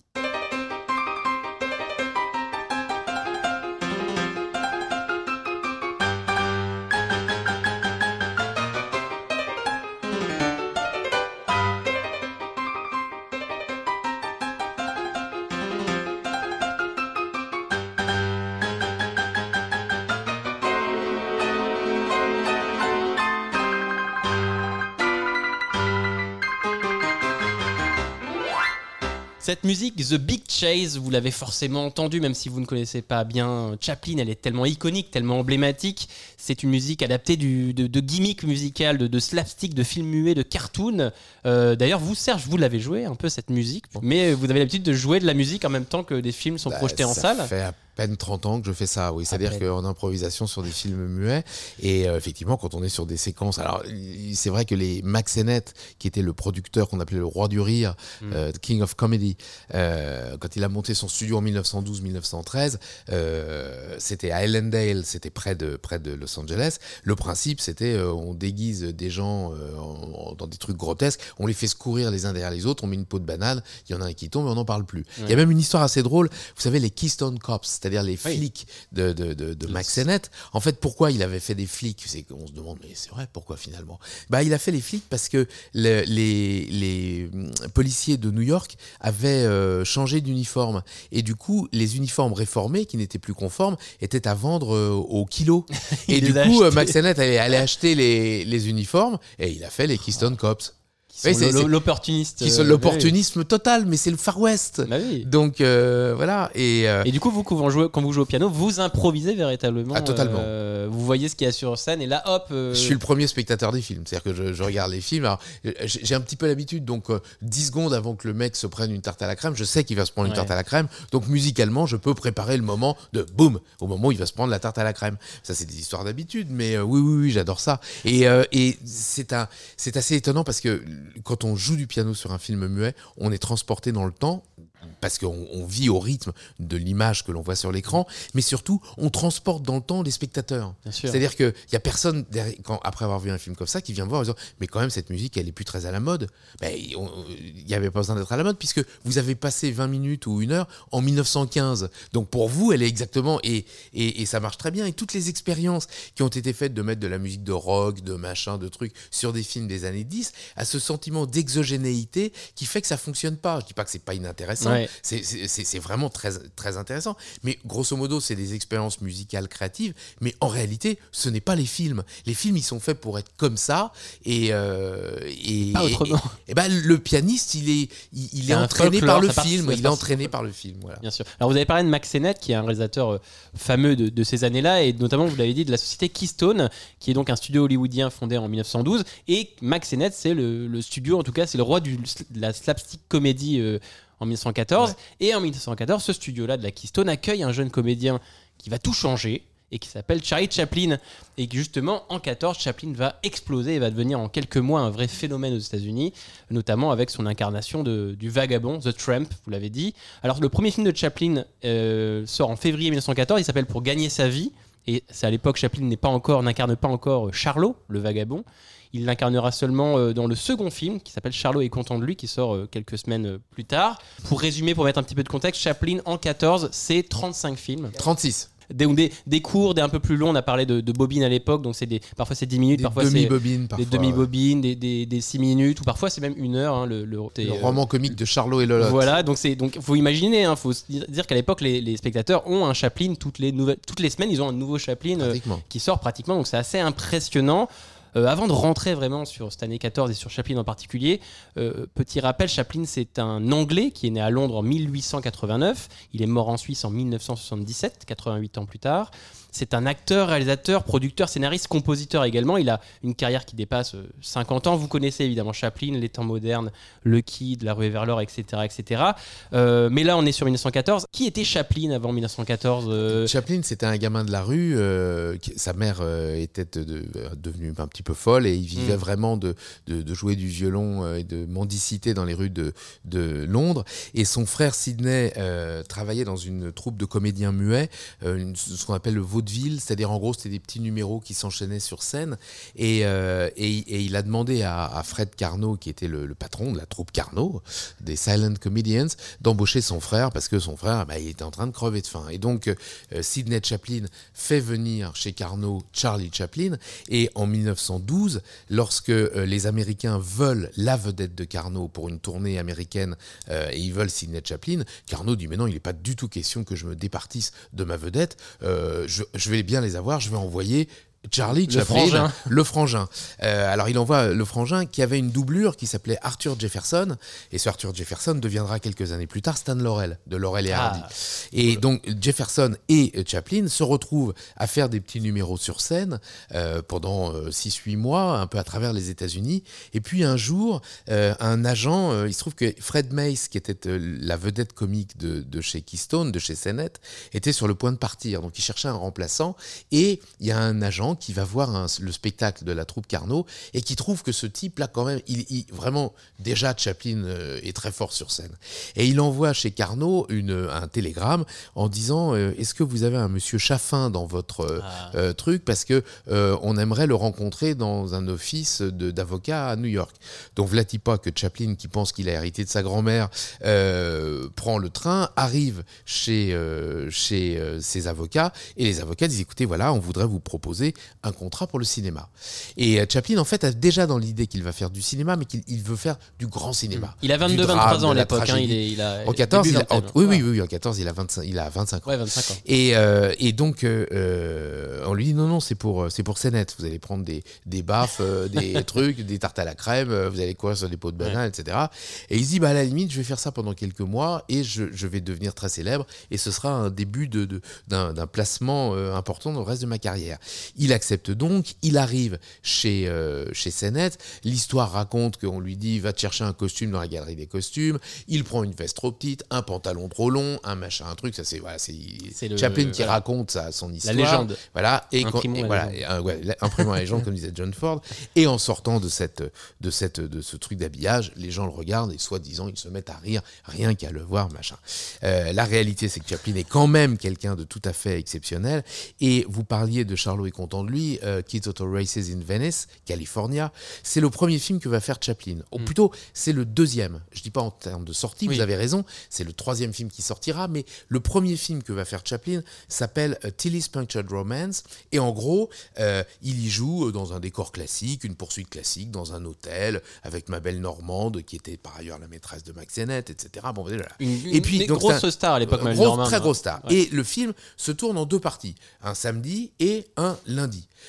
Cette musique, The Big Chase, vous l'avez forcément entendue, même si vous ne connaissez pas bien Chaplin, elle est tellement iconique, tellement emblématique. C'est une musique adaptée du, de, de gimmick musical, de, de slapstick, de film muet, de cartoon. Euh, D'ailleurs, vous, Serge, vous l'avez joué un peu cette musique, mais vous avez l'habitude de jouer de la musique en même temps que des films sont Bah, projetés en ça salle. fait peine 30 ans que je fais ça, oui. C'est-à-dire peine. qu'en improvisation sur des films muets, et euh, effectivement, quand on est sur des séquences. Alors, c'est vrai que les Max Sennett, qui était le producteur qu'on appelait le roi du rire, Mm. euh, King of Comedy, euh, quand il a monté son studio en 1912-1913, euh, c'était à Ellendale, c'était près de, près de Los Angeles. Le principe, c'était on déguise des gens en- en- dans des trucs grotesques, on les fait se courir les uns derrière les autres, on met une peau de banane, il y en a un qui tombe et on n'en parle plus. Il y a même une histoire assez drôle, vous savez, les Keystone Cops, c'est-à-dire les flics de, de, de, de Max Sennett. En fait, pourquoi il avait fait des flics? C'est qu'on se demande, mais c'est vrai, pourquoi finalement? Bah, Il a fait les flics parce que le- les, les hum, policiers de New York avaient euh, changé d'uniforme. Et du coup, les uniformes réformés, qui n'étaient plus conformes, étaient à vendre euh, au kilo. (laughs) et du coup, euh, achetés. Max Sennett allait, allait acheter les, les uniformes et il a fait les Keystone Cops. Qui sont l'opportuniste. Qui sont euh, l'opportunisme total, mais c'est le Far West. Bah oui. Donc euh, voilà. Et, euh, Et du coup, vous, quand vous, jouez, quand vous jouez au piano, vous improvisez véritablement. Ah, totalement. euh, vous voyez ce qu'il y a sur scène et là, hop. Je suis le premier spectateur des films, c'est-à-dire que je, je regarde les films. J'ai un petit peu l'habitude, donc euh, 10 secondes avant que le mec se prenne une tarte à la crème, je sais qu'il va se prendre une Ouais. tarte à la crème. Donc musicalement, je peux préparer le moment de boum, au moment où il va se prendre la tarte à la crème. Ça, c'est des histoires d'habitude, mais oui, oui, oui, j'adore ça. Et, et c'est assez étonnant parce que quand on joue du piano sur un film muet, on est transporté dans le temps. Parce qu'on on vit au rythme de l'image que l'on voit sur l'écran, mais surtout, on transporte dans le temps les spectateurs. C'est-à-dire qu'il n'y a personne, derrière- quand, après avoir vu un film comme ça, qui vient me voir en disant Mais quand même, cette musique, elle est plus très à la mode. Ben, Il n'y avait pas besoin d'être à la mode, puisque vous avez passé 20 minutes ou une heure en 1915. Donc pour vous, elle est exactement. Et, et, et ça marche très bien. Et toutes les expériences qui ont été faites de mettre de la musique de rock, de machin, de trucs sur des films des années 10, à ce sentiment d'exogénéité qui fait que ça fonctionne pas. Je dis pas que c'est pas inintéressant. Ouais. C'est- vraiment très, très intéressant. Mais grosso modo, c'est des expériences musicales créatives. Mais en réalité, ce n'est pas les films. Les films, ils sont faits pour être comme ça. Et, euh, et, Pas autrement. Et, et ben, le pianiste, il est, il, est entraîné folklore, par le ça participe- film. Il est entraîné par le film. Voilà. Bien sûr. Alors vous avez parlé de Max Sennett, qui est un réalisateur euh, fameux de, de ces années-là, et notamment, vous l'avez dit, de la société Keystone, qui est donc un studio hollywoodien fondé en 1912. Et Max Sennett, c'est le, le studio, en tout cas, c'est le roi du, de la slapstick comédie euh, en 1914. Et en 1914, ce studio-là de la Keystone accueille un jeune comédien qui va tout changer et qui s'appelle Charlie Chaplin. Et justement, en 14, Chaplin va exploser et va devenir en quelques mois un vrai phénomène aux États-Unis, notamment avec son incarnation de- du vagabond, The Tramp, vous l'avez dit. Alors, le premier film de Chaplin euh, sort en février 1914, il s'appelle Pour gagner sa vie. Et c'est à l'époque, Chaplin n'est pas encore, n'incarne pas encore Charlot, le vagabond. Il l'incarnera seulement euh, dans le second film qui s'appelle Charlot est content de lui, qui sort euh, quelques semaines euh, plus tard. Pour résumer, pour mettre un petit peu de contexte, Chaplin en 14, c'est 35 films. 36. des, des, des cours, des un peu plus longs. On a parlé de, de bobines à l'époque, donc c'est des, parfois c'est 10 minutes, Des parfois c'est demi-bobines, des demi-bobines, des, des, des 6 minutes, ou parfois c'est même une heure. hein, le, le, Le c'est, euh, roman comique de Charlot et Lolotte. Voilà, donc c'est donc faut imaginer, hein, faut dire, qu'à l'époque les, les spectateurs ont un Chaplin toutes les nouvelles, toutes les semaines, ils ont un nouveau Chaplin euh, qui sort pratiquement, donc c'est assez impressionnant. Euh, avant de rentrer vraiment sur cette année 14 et sur Chaplin en particulier, euh, petit rappel, Chaplin c'est un Anglais qui est né à Londres en 1889, il est mort en Suisse en 1977, 88 ans plus tard. C'est un acteur, réalisateur, producteur, scénariste, compositeur également. Il a une carrière qui dépasse euh, 50 ans. Vous connaissez évidemment Chaplin, Les temps modernes, Le Kid, La rue vers l'or, etc. etc. Euh, mais là, on est sur 1914. Qui était Chaplin avant 1914 euh, Chaplin, c'était un gamin de la rue. euh, qui- sa mère euh, était de- de- devenue un petit peu folle et il vivait Mm. vraiment de, de- jouer du violon euh, et de mendicité dans les rues de, de Londres. Et son frère Sidney euh, travaillait dans une troupe de comédiens muets, euh, une- ce qu'on appelle le vaudeville, c'est-à-dire en gros c'était des petits numéros qui s'enchaînaient sur scène. Et, euh, et- il a demandé à, Fred Carnot, qui était le, patron de la troupe Carnot, des Silent Comedians, d'embaucher son frère parce que son frère, bah, il était en train de crever de faim. Et donc, euh, Sidney Chaplin fait venir chez Carnot Charlie Chaplin. Et en 1912, lorsque euh, les Américains veulent la vedette de Carnot pour une tournée américaine et ils veulent Sidney Chaplin, Carnot dit Mais non, il n'est pas du tout question que je me départisse de ma vedette. Je, je vais bien les avoir, je vais envoyer. Charlie Le Chaplin, frangin. le frangin. Euh, alors il envoie le frangin qui avait une doublure qui s'appelait Arthur Jefferson, et ce Arthur Jefferson deviendra quelques années plus tard Stan Laurel, de Laurel et Ah. Hardy. Et donc Jefferson et Chaplin se retrouvent à faire des petits numéros sur scène euh, pendant 6-8 mois, un peu à travers les États-Unis. Et puis un jour, euh, un agent, euh, il se trouve que Fred Mace, qui était euh, la vedette comique de, de chez Keystone, de chez CNET, était sur le point de partir. Donc il cherchait un remplaçant. Et il y a un agent qui va voir un- le spectacle de la troupe Carnot et qui trouve que ce type-là, quand même, il, il- vraiment, déjà Chaplin euh, est très fort sur scène. Et il envoie chez Carnot une, un télégramme en disant euh, Est-ce que vous avez un monsieur Chaffin dans votre euh, Ah. truc? Parce que on aimerait le rencontrer dans un office d'avocat à New York. Donc, vlati pas que Chaplin, qui pense qu'il a hérité de sa grand-mère, prend le train, arrive chez, chez ses avocats, et les avocats disent Écoutez, voilà, on voudrait vous proposer un contrat pour le cinéma. Et euh, Chaplin, en fait, a déjà dans l'idée qu'il va faire du cinéma, mais qu'il il veut faire du grand cinéma. Il a Du 22-23 drame, ans à de l'époque. hein, tragédie. il est, il a, En 14, début il a, en- oui, oui, oui, en 14, il a 25, il a 25 ans. Ouais, 25 ans. Et, euh, et donc, euh, on lui dit non, non, c'est pour, c'est pour CNET. Vous allez prendre des, des baffes, euh, des (laughs) trucs, des tartes à la crème, vous allez courir sur des pots de banane, etc. Et il se dit, bah, à la limite, je vais faire ça pendant quelques mois et je, je vais devenir très célèbre et ce sera un début de, de- d'un, d'un placement important dans le reste de ma carrière. Il accepte donc, il arrive chez, euh, chez CNET. L'histoire raconte qu'on lui dit, va te chercher un costume dans la galerie des costumes. Il prend une veste trop petite, un pantalon trop long, un machin, un truc. Ça, c'est, voilà, c'est, C'est le- Chaplin qui voilà. raconte ça, son histoire. légende. Voilà, et, quand, et la voilà, légende. et, euh, ouais, la- la légende, comme disait John Ford. Et en sortant de, cette, de, cette, de ce truc d'habillage, les gens le regardent et soi-disant, ils se mettent à rire, rien qu'à le voir, machin. Euh, la réalité, c'est que Chaplin est quand même quelqu'un de tout à fait exceptionnel. Et vous parliez de Charlot est content de lui, euh, Kids Auto Races in Venice, California. C'est le premier film que va faire Chaplin. Ou plutôt, c'est le deuxième. Je dis pas en termes de sortie. Oui. vous avez raison, c'est le troisième film qui sortira, mais le premier film que va faire Chaplin s'appelle euh, Tilly's Punctured Romance. Et en gros, euh, il y joue euh, dans un décor classique, une poursuite classique, dans un hôtel, avec ma belle Normande, qui était par ailleurs la maîtresse de Max Sennett, etc. Bon, voilà. Une, Et puis, une donc, grosse un- star à l'époque, euh, Normand, Très hein. grosse star. Ouais. Et le film se tourne en deux parties, un samedi et un lundi.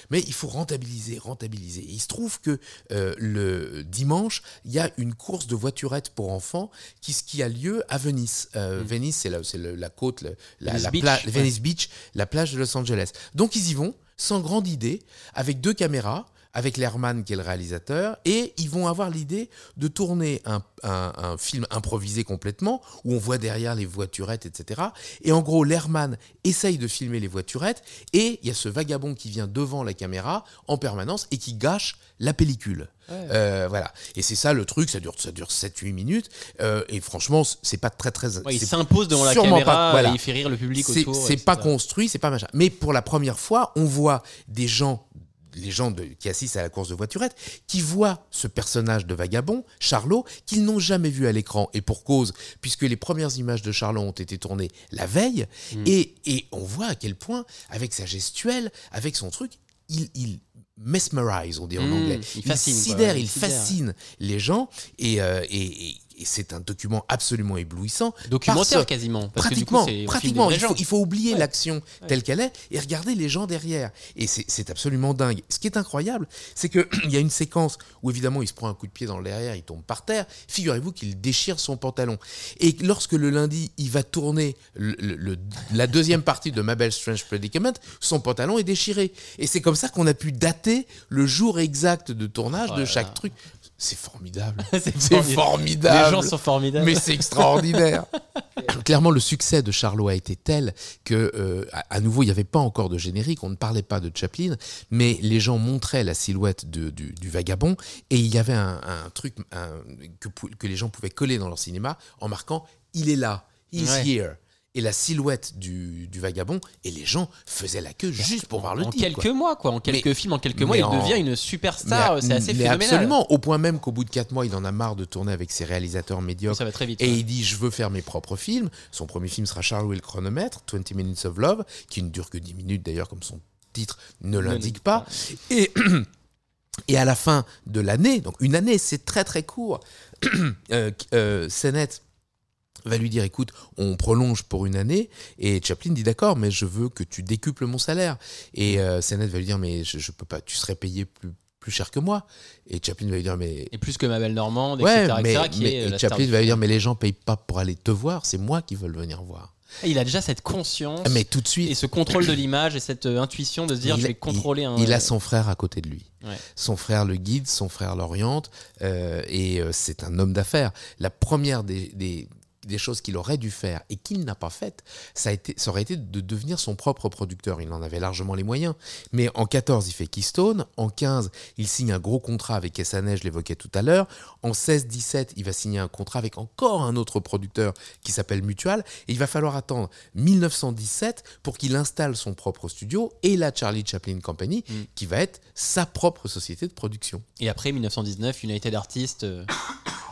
Mais il faut rentabiliser, rentabiliser. Et il se trouve que euh, le dimanche, il y a une course de voiturettes pour enfants qui, qui a lieu à Venise. Euh, Venise, c'est la, côte, la. Venice la Beach, pla- ouais. Venice Beach, la plage de Los Angeles. Donc ils y vont, sans grande idée, avec deux caméras, avec Lerman qui est le réalisateur, et ils vont avoir l'idée de tourner un, un- un film improvisé complètement, où on voit derrière les voiturettes, etc. Et en gros, Lerman essaye de filmer les voiturettes, et il y a ce vagabond qui vient devant la caméra en permanence et qui gâche la pellicule. Euh, voilà. Et c'est ça le truc, ça dure, ça dure 7-8 minutes, euh, et franchement, c'est pas très très... Ouais, il s'impose devant la caméra pas- voilà. et il fait rire le public c'est autour. c'est pas construit, c'est pas machin. Mais pour la première fois, on voit des gens les gens de- qui assistent à la course de voiturette, qui voient ce personnage de vagabond, Charlot, qu'ils n'ont jamais vu à l'écran, et pour cause, puisque les premières images de Charlot ont été tournées la veille, et, et on voit à quel point, avec sa gestuelle, avec son truc, il, il mesmerise, on dit en Mm, anglais. il fascine, quoi, sidère, il il sidère. fascine les gens, et, euh, et- et- et c'est un document absolument éblouissant. Documentaire Parce- quasiment. Parce pratiquement, que du coup, c'est on filme pratiquement. Il faut, gens. il faut oublier Ouais. l'action telle qu'elle est et regarder les gens derrière. Et c'est absolument dingue. Ce qui est incroyable, c'est qu'il (clears throat) y a une séquence où évidemment il se prend un coup de pied dans le derrière, il tombe par terre. Figurez-vous qu'il déchire son pantalon. Et lorsque le lundi, il va tourner le- le- le- la deuxième partie de Mabel Strange Predicament, son pantalon est déchiré. Et c'est comme ça qu'on a pu dater le jour exact de tournage de chaque là. truc. C'est formidable. (laughs) C'est formidable. formidable. Les gens sont formidables. Mais c'est extraordinaire. (laughs) (laughs) Clairement, le succès de Charlot a été tel que, euh, à, nouveau, il n'y avait pas encore de générique, on ne parlait pas de Chaplin, mais les gens montraient la silhouette de- du, du vagabond et il y avait un, un truc un- que, les gens pouvaient coller dans leur cinéma en marquant Il est là, he's Ouais. here. Et la silhouette du, du vagabond, et les gens faisaient la queue juste pour voir le en type. quelques quoi. mois, quoi. En quelques Mais- films, en quelques mois, il en- devient une superstar. C'est assez mais phénoménal. Absolument, au point même qu'au bout de 4 mois, il en a marre de tourner avec ses réalisateurs médiocres Ça va très vite. et ouais. il dit je veux faire mes propres films. Son premier film sera Charles et le chronomètre, 20 Minutes of Love, qui ne dure que 10 minutes d'ailleurs comme son titre ne l'indique pas. Et, (clears throat) et à la fin de l'année, donc une année c'est très très court, (clears throat) euh, euh, Sennett va lui dire écoute on prolonge pour une année et Chaplin dit d'accord mais je veux que tu décuples mon salaire et euh, Sennett va lui dire mais je, je peux pas tu serais payé plus plus cher que moi et Chaplin va lui dire mais Et plus que Mabel Normande, Ouais, etc. mais, etc., qui mais- est et star Chaplin va lui dire mais les gens payent pas pour aller te voir, c'est moi qui veulent venir voir. Il a déjà cette conscience Mais tout de suite, et ce contrôle de l'image et cette euh, intuition de se dire il, je vais contrôler un. il a son frère à côté de lui. Ouais. Son frère le guide, son frère l'oriente, euh, et euh, c'est un homme d'affaires. La première des, des- des choses qu'il aurait dû faire et qu'il n'a pas faites, ça, a été, ça aurait été de devenir son propre producteur. Il en avait largement les moyens. Mais en 14, il fait Keystone. En 15, il signe un gros contrat avec SNL, je l'évoquais tout à l'heure. En 16-17, il va signer un contrat avec encore un autre producteur qui s'appelle Mutual. Et il va falloir attendre 1917 pour qu'il installe son propre studio et la Charlie Chaplin Company, Mm. qui va être sa propre société de production. Et après 1919, United Artists,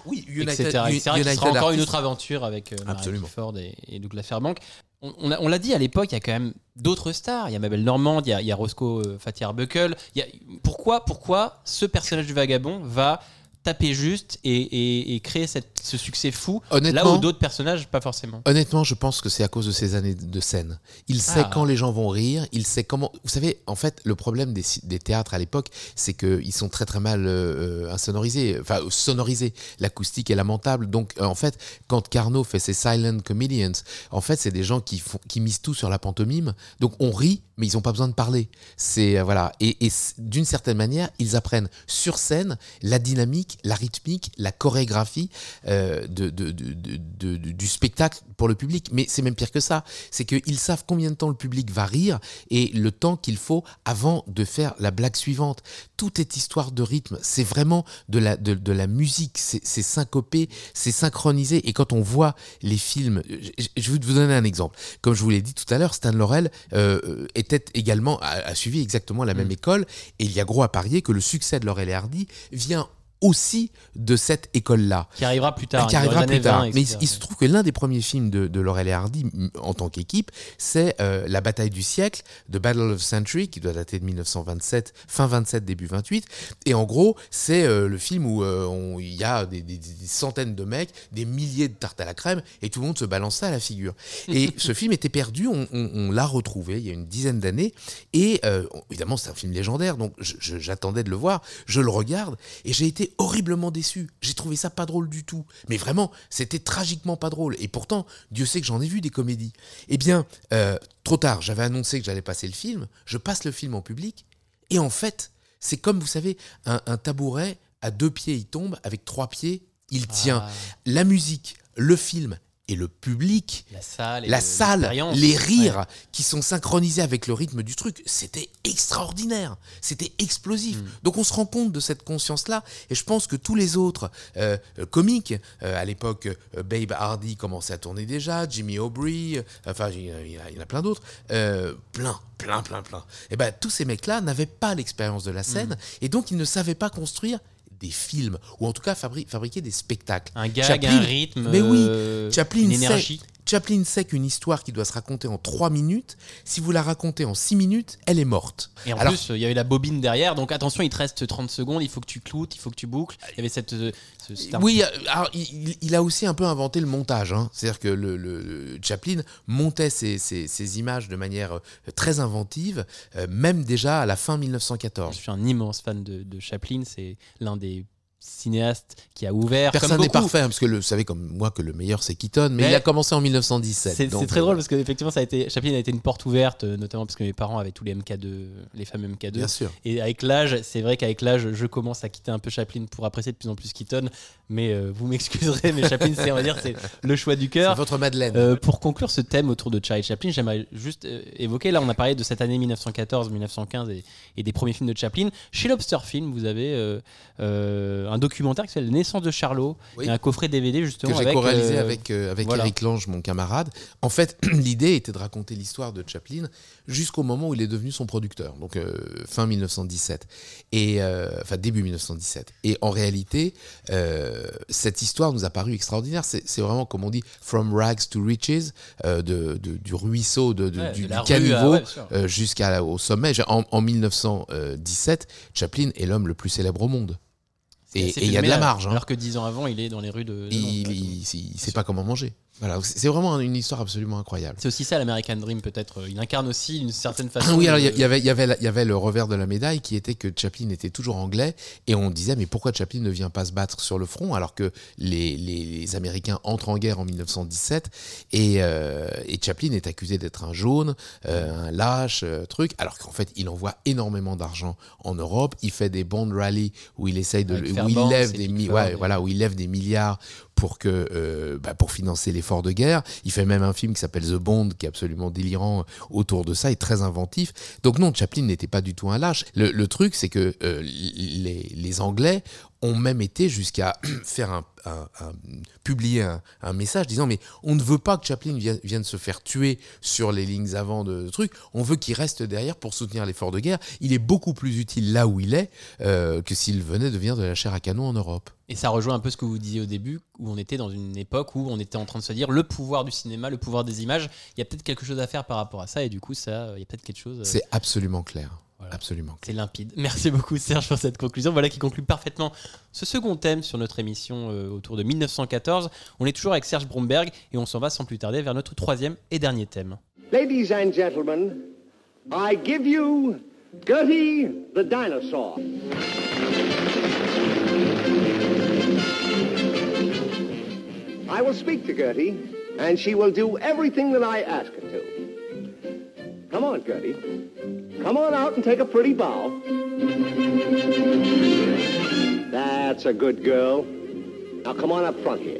Oui, etc. etc., qui sera encore une autre aventure avec euh, Absolument. Pickford et, et Douglas Fairbank. On, on a- on l'a dit à l'époque, il y a quand même d'autres stars. Il y a Mabel Normand, il y a, il y a Roscoe euh, Fatty Arbuckle. Il y a- pourquoi, pourquoi ce personnage du vagabond va taper juste et, et- et créer cette- ce succès fou là où d'autres personnages pas forcément Honnêtement, je pense que c'est à cause de ces années de scène. Il sait Ah. quand les gens vont rire, il sait comment. Vous savez, en fait, le problème des, théâtres à l'époque, c'est qu'ils sont très très mal euh, insonorisés, enfin sonorisés. L'acoustique est lamentable. Donc, euh, en fait, quand Carnot fait ses silent comedians, en fait, c'est des gens qui, font, qui misent tout sur la pantomime. Donc, on rit, mais ils n'ont pas besoin de parler. C'est euh, voilà. Et, d'une certaine manière, ils apprennent sur scène la dynamique, la rythmique, la chorégraphie euh, de, de- de- du spectacle pour le public. Mais c'est même pire que ça. C'est qu'ils savent combien de temps le public va rire et le temps qu'il faut avant de faire la blague suivante. Tout est histoire de rythme. C'est vraiment de la, de, de la musique. C'est syncopé, c'est synchronisé. Et quand on voit les films, je, je vais vous donner un exemple. Comme je vous l'ai dit tout à l'heure, Stan Laurel euh, était également a, a suivi exactement la même école. Et il y a gros à parier que le succès de Laurel et Hardy vient aussi de cette école-là qui arrivera plus tard qui dans les arrivera plus tard. 20, Mais il, se trouve que l'un des premiers films de, de Laurel et Hardy en tant qu'équipe, c'est euh, La bataille du siècle, The Battle of Century, qui doit dater de 1927, fin 27, début 28. Et en gros, c'est euh, le film où euh, il y a des, des- des centaines de mecs, des milliers de tartes à la crème, et tout le monde se balance ça à la figure. Et (laughs) ce film était perdu, on, on- on l'a retrouvé il y a une dizaine d'années, et évidemment c'est un film légendaire, donc j'attendais de le voir, je le regarde, et j'ai été horriblement déçu. J'ai trouvé ça pas drôle du tout. Mais vraiment, c'était tragiquement pas drôle. Et pourtant, Dieu sait que j'en ai vu des comédies. Eh bien, euh, trop tard, j'avais annoncé que j'allais passer le film, je passe le film en public, et en fait, c'est comme, vous savez, un, un tabouret, à deux pieds, il tombe, avec trois pieds, il tient. Ah. La musique, le film, et le public, La salle, et la le- salle, l'expérience. les rires qui sont synchronisés avec le rythme du truc, c'était extraordinaire, c'était explosif. Mm. Donc on se rend compte de cette conscience-là, et je pense que tous les autres euh, euh, comiques, euh, à l'époque, euh, Babe Hardy commençait à tourner déjà, Jimmy Aubrey, enfin il y, en a- plein d'autres, plein, plein, plein, plein. Et ben tous ces mecs-là n'avaient pas l'expérience de la scène, Mm. et donc ils ne savaient pas construire des films, ou en tout cas fabri- fabriquer des spectacles. Un gag, Chaplin- un rythme, Mais oui, euh, Chaplin une sait- énergie. Chaplin sait qu'une histoire qui doit se raconter en 3 minutes, si vous la racontez en 6 minutes, elle est morte. Et en Alors, plus, il y avait la bobine derrière, donc attention, il te reste 30 secondes, il faut que tu cloutes, il faut que tu boucles. Il y avait cette. euh, ce- oui, euh, alors, il, il a aussi un peu inventé le montage. hein. C'est-à-dire que le, Chaplin montait ses, ses- ses images de manière euh, très inventive, euh, même déjà à la fin Je 1914. suis un immense fan de, de Chaplin, c'est l'un des cinéastes qui a ouvert. Personne n'est parfait, hein, parce que le- vous savez comme moi que le meilleur c'est Keaton, mais, Mais- il a commencé en 1917. C'est très euh, drôle parce que effectivement ça a été Chaplin a été une porte ouverte euh, notamment parce que mes parents avaient tous les MK2 les fameux MK2 Bien sûr. et avec l'âge c'est vrai qu'avec l'âge je commence à quitter un peu Chaplin pour apprécier de plus en plus Keaton mais euh, vous m'excuserez mais Chaplin c'est on va dire c'est le choix du cœur votre Madeleine. Euh, pour conclure ce thème autour de Charlie Chaplin, j'aimerais juste euh, évoquer, là on a parlé de cette année 1914-1915 et, et des premiers films de Chaplin. Chez Lobster Film, vous avez euh, euh, un documentaire qui s'appelle Naissance de Charlot, Oui. et un coffret DVD justement que j'ai avec... co-réalisé euh, avec, euh, avec voilà. Eric Lange, mon camarade. En fait, (clears throat) l'idée était de raconter l'histoire de Chaplin jusqu'au moment où il est devenu son producteur, donc euh, fin 1917, et enfin début 1917. Et en réalité, cette histoire nous a paru extraordinaire. C'est vraiment, comme on dit, from rags to riches, de, de- du ruisseau, de, de- Ouais, du, du caniveau ouais, euh, jusqu'au sommet. En, en 1917, Chaplin est l'homme le plus célèbre au monde. Et il y a de la marge. hein Alors que dix ans avant, il est dans les rues de... de il, il sait pas comment manger. Voilà, c'est vraiment une histoire absolument incroyable. C'est aussi ça l'American Dream peut-être. Il incarne aussi une certaine façon... Ah oui, alors il y, de- avait, il y, avait, la- il y avait le revers de la médaille qui était que Chaplin était toujours anglais et on disait mais pourquoi Chaplin ne vient pas se battre sur le front alors que les, les- les Américains entrent en guerre en 1917 et, euh, et Chaplin est accusé d'être un jaune, euh, un lâche, euh, truc, alors qu'en fait il envoie énormément d'argent en Europe, il fait des bond rallies où il essaye de Avec où il Fairbanks lève et des Pickford mi- ouais, et- voilà où il lève des milliards pour que euh, bah, pour financer l'effort de guerre. Il fait même un film qui s'appelle The Bond, qui est absolument délirant euh, autour de ça et très inventif. Donc non, Chaplin n'était pas du tout un lâche. Le, le truc, c'est que euh, les, les Anglais ont même été jusqu'à (clears throat) faire un, un- un- publier un, un message disant mais on ne veut pas que Chaplin vienne, se faire tuer sur les lignes avant de, de trucs. On veut qu'il reste derrière pour soutenir l'effort de guerre. Il est beaucoup plus utile là où il est euh, que s'il venait de venir de la chair à canon en Europe. Et ça rejoint un peu ce que vous disiez au début, où on était dans une époque où on était en train de se dire le pouvoir du cinéma, le pouvoir des images, il y a peut-être quelque chose à faire par rapport à ça, et du coup, ça, il y a peut-être quelque chose. euh, C'est absolument clair. Voilà. Absolument. C'est limpide. (laughs) Merci beaucoup Serge pour cette conclusion. Voilà qui conclut parfaitement ce second thème sur notre émission euh, autour de 1914. On est toujours avec Serge Bromberg et on s'en va sans plus tarder vers notre troisième et dernier thème. Ladies and gentlemen, I give you Gertie the dinosaur. I will speak to Gertie, and she will do everything that I ask her to. Come on, Gertie. Come on out and take a pretty bow. That's a good girl. Now come on up front here.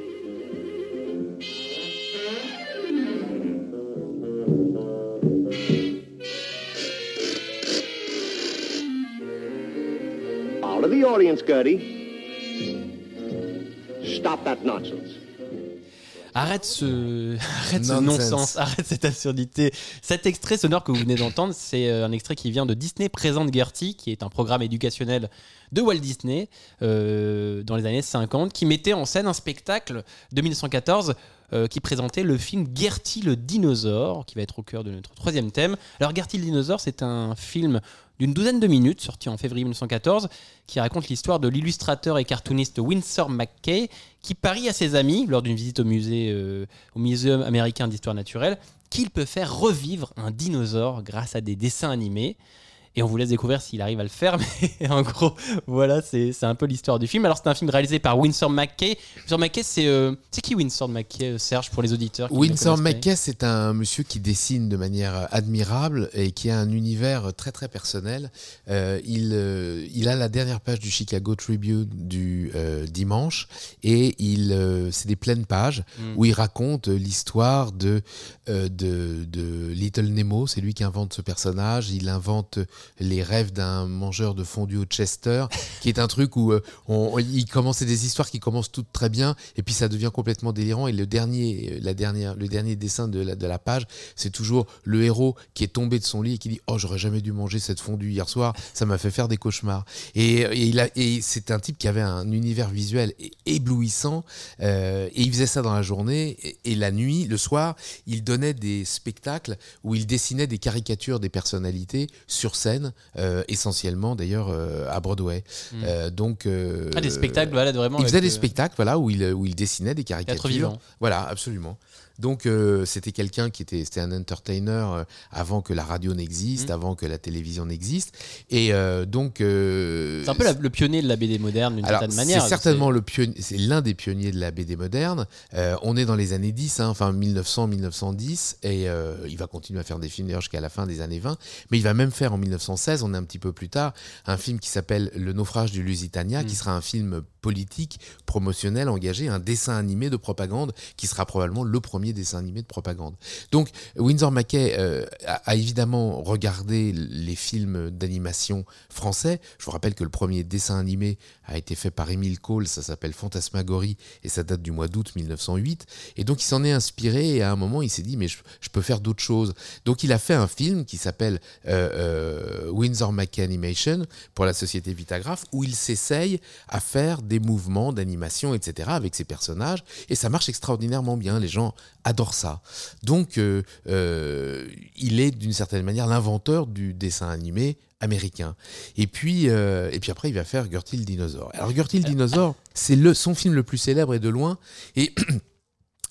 Out of the audience, Gertie. Stop that nonsense. Arrête ce, (laughs) arrête ce Nonsense. non-sens, arrête cette absurdité. Cet extrait sonore que vous venez d'entendre, c'est euh, un extrait qui vient de Disney Présente Gertie, qui est un programme éducationnel de Walt Disney euh, dans les années 50, qui mettait en scène un spectacle de 1914 euh, qui présentait le film Gertie le dinosaure, qui va être au cœur de notre troisième thème. Alors Gertie le dinosaure, c'est un film d'une douzaine de minutes, sorti en février 1914, qui raconte l'histoire de l'illustrateur et cartooniste Winsor McKay, qui parie à ses amis, lors d'une visite au musée, euh, au Muséum américain d'histoire naturelle, qu'il peut faire revivre un dinosaure grâce à des dessins animés. Et on vous laisse découvrir s'il arrive à le faire. (laughs) Mais en gros, voilà, c'est un peu l'histoire du film. Alors, c'est un film réalisé par Winsor McKay. Winsor McKay, c'est euh, c'est qui Winsor McKay, euh, Serge, pour les auditeurs Winsor McKay, c'est un monsieur qui dessine de manière admirable et qui a un univers très très personnel. Euh, il, euh, il a la dernière page du Chicago Tribune du euh, dimanche et il, euh, c'est des pleines pages Mm. où il raconte l'histoire de, euh, de, de Little Nemo. C'est lui qui invente ce personnage. Il invente les rêves d'un mangeur de fondue au Chester, (laughs) qui est un truc où euh, on, il commence des histoires qui commencent toutes très bien et puis ça devient complètement délirant. Et le dernier, la dernière, le dernier dessin de la, page, c'est toujours le héros qui est tombé de son lit et qui dit Oh, j'aurais jamais dû manger cette fondue hier soir, ça m'a fait faire des cauchemars. Et, et c'est un type qui avait un univers visuel éblouissant euh, et il faisait ça dans la journée et, et la nuit, le soir, il donnait des spectacles où il dessinait des caricatures des personnalités sur scène, euh, essentiellement d'ailleurs euh, à Broadway. Euh, donc euh, Ah, des spectacles, voilà, vraiment. il faisait des euh, spectacles, voilà, où il, où il dessinait des caricatures. Voilà, absolument. Donc euh, c'était quelqu'un qui était, c'était un entertainer euh, avant que la radio n'existe, Mhm. avant que la télévision n'existe, et euh, donc C'est un peu la- le pionnier de la BD moderne d'une certaine c'est manière. certainement le pionnier, c'est l'un des pionniers de la BD moderne. On est dans les années 10, hein, enfin 1900-1910, et il va continuer à faire des films d'ailleurs jusqu'à la fin des années 20. Mais il va même faire en 1916, on est un petit peu plus tard, un film qui s'appelle Le naufrage du Lusitania, qui sera un film politique, promotionnel, engagé, un dessin animé de propagande, qui sera probablement le premier dessin animé de propagande. Donc Windsor Mackay euh, a évidemment regardé les films d'animation français. Je vous rappelle que le premier dessin animé a été fait par Émile Cole, ça s'appelle Fantasmagorie et ça date du mois d'août 1908. Et donc il s'en est inspiré et à un moment il s'est dit mais je, peux faire d'autres choses. Donc il a fait un film qui s'appelle euh, euh, Windsor Mackay Animation pour la société Vitagraph où il s'essaye à faire des mouvements d'animation etc avec ses personnages et ça marche extraordinairement bien. Les gens adorent ça. Donc euh, il est d'une certaine manière l'inventeur du dessin animé américain. Et puis, euh, et puis après, il va faire Gertie le dinosaure. Alors Gertie le dinosaure, c'est le, son film le plus célèbre et de loin. Et (clears throat)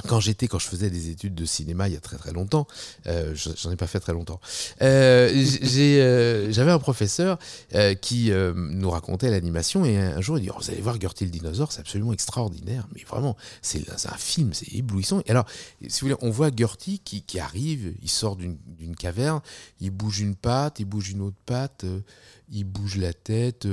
quand j'étais, quand je faisais des études de cinéma il y a très très longtemps, euh, je- j'en ai pas fait très longtemps, euh, (laughs) euh, j'avais un professeur qui nous racontait l'animation et un jour il dit Oh, Vous allez voir Gertie le dinosaure, c'est absolument extraordinaire, mais vraiment, c'est, un film, c'est éblouissant. Et alors, si vous voulez, on voit Gertie qui, qui arrive, il sort d'une, caverne, il bouge une patte, il bouge une autre patte, il bouge la tête,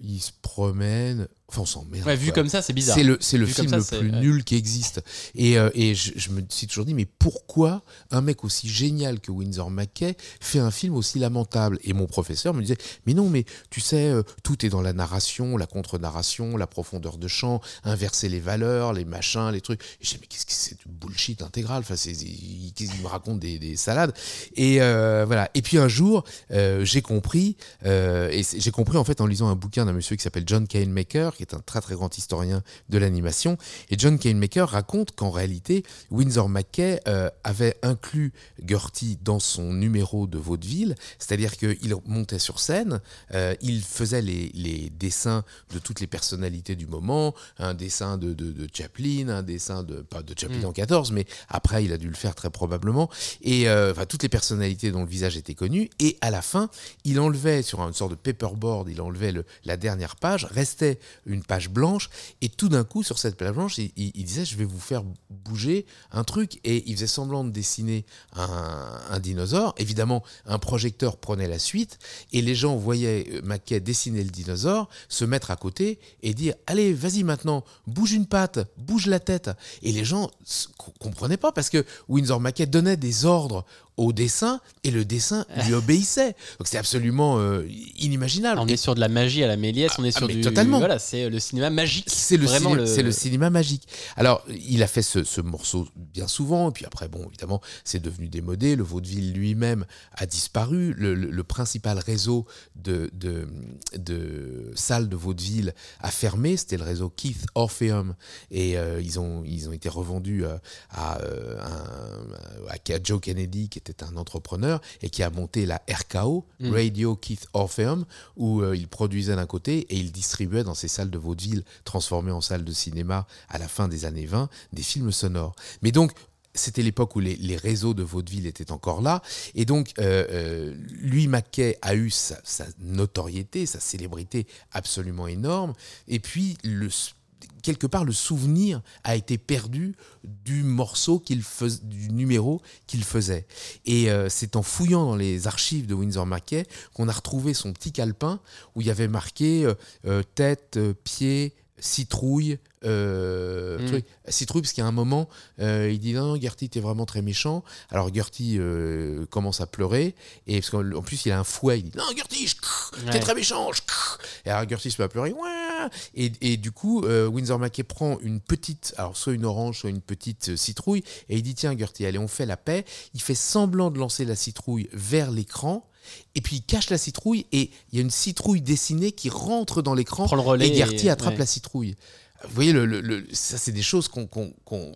il se promène. Enfin, on s'emmerde. Ouais, vu quoi. comme ça, c'est bizarre. C'est le, c'est le Vu comme film ça, le plus nul qui existe. Et, euh, et je, je me suis toujours dit, mais pourquoi un mec aussi génial que Windsor McKay fait un film aussi lamentable? Et mon professeur me disait, mais non, mais tu sais, euh, tout est dans la narration, la contre-narration, la profondeur de champ, inverser les valeurs, les machins, les trucs. Et je dis, mais qu'est-ce que c'est du bullshit intégral? Enfin, c'est, il, il me raconte des, des salades? Et euh, voilà. Et puis un jour, j'ai compris, et j'ai compris en fait en lisant un bouquin d'un monsieur qui s'appelle John Maker, qui est un très très grand historien de l'animation. Et John Maker raconte qu'en réalité, Windsor McKay euh, avait inclus Gertie dans son numéro de vaudeville, c'est-à-dire qu'il montait sur scène, euh, il faisait les, les dessins de toutes les personnalités du moment, un dessin de, de, de Chaplin, un dessin de, pas de Chaplin en 14, mais après il a dû le faire très probablement, et euh, enfin, toutes les personnalités dont le visage était connu, et à la fin, il enlevait sur une sorte de paperboard, il enlevait le- la dernière page, restait une page blanche, et tout d'un coup, sur cette page blanche, il, disait, je vais vous faire bouger un truc, et il faisait semblant de dessiner un, dinosaure. Évidemment, un projecteur prenait la suite, et les gens voyaient euh, Mackay dessiner le dinosaure, se mettre à côté, et dire, allez, vas-y maintenant, bouge une patte, bouge la tête. Et les gens comprenaient pas, parce que Windsor Mackay donnait des ordres au dessin, et le dessin lui obéissait. Donc c'est absolument euh, inimaginable. On est sur de la magie à la Méliès, on est ah, sur mais du. totalement. Voilà, c'est le cinéma magique. c'est le, ciné- le- c'est le cinéma magique. Alors, il a fait ce, ce morceau bien souvent, et puis après, bon, évidemment, c'est devenu démodé. Le vaudeville lui-même a disparu. Le, le- le principal réseau de, de, de salles de vaudeville a fermé. C'était le réseau Keith Orpheum, et euh, ils, ont, ils ont été revendus euh, à, un- à Joe Kennedy, qui était un entrepreneur, et qui a monté la RKO, Mm. Radio Keith Orpheum, où euh, il produisait d'un côté et il distribuait dans ces salles de vaudeville transformées en salles de cinéma à la fin des années 20 des films sonores. Mais donc, c'était l'époque où les, les réseaux de vaudeville étaient encore là. Et donc, euh, euh, lui, Mackay, a eu sa, sa notoriété, sa célébrité absolument énorme. Et puis, le, quelque part, le souvenir a été perdu du morceau qu'il faisait, du numéro qu'il faisait. Et euh, c'est en fouillant dans les archives de Windsor Mackay qu'on a retrouvé son petit calepin où il y avait marqué euh, euh, tête, pied, citrouille. euh, Mm. truc. Citrouille, parce qu'à un moment, euh, il dit non, non, Gertie, t'es vraiment très méchant. Alors Gertie euh, commence à pleurer, et parce qu'en en plus, il a un fouet. Il dit non, Gertie, je- t'es Ouais. très méchant. je- Et alors Gertie se met à pleurer. Et, et du coup, Windsor Mackay prend une petite, alors soit une orange, soit une petite citrouille, et il dit tiens, Gertie, allez, on fait la paix. Il fait semblant de lancer la citrouille vers l'écran. Et puis il cache la citrouille et il y a une citrouille dessinée qui rentre dans l'écran et Gertie et- attrape ouais. la citrouille. Vous voyez, le, le- le- ça c'est des choses qu'on,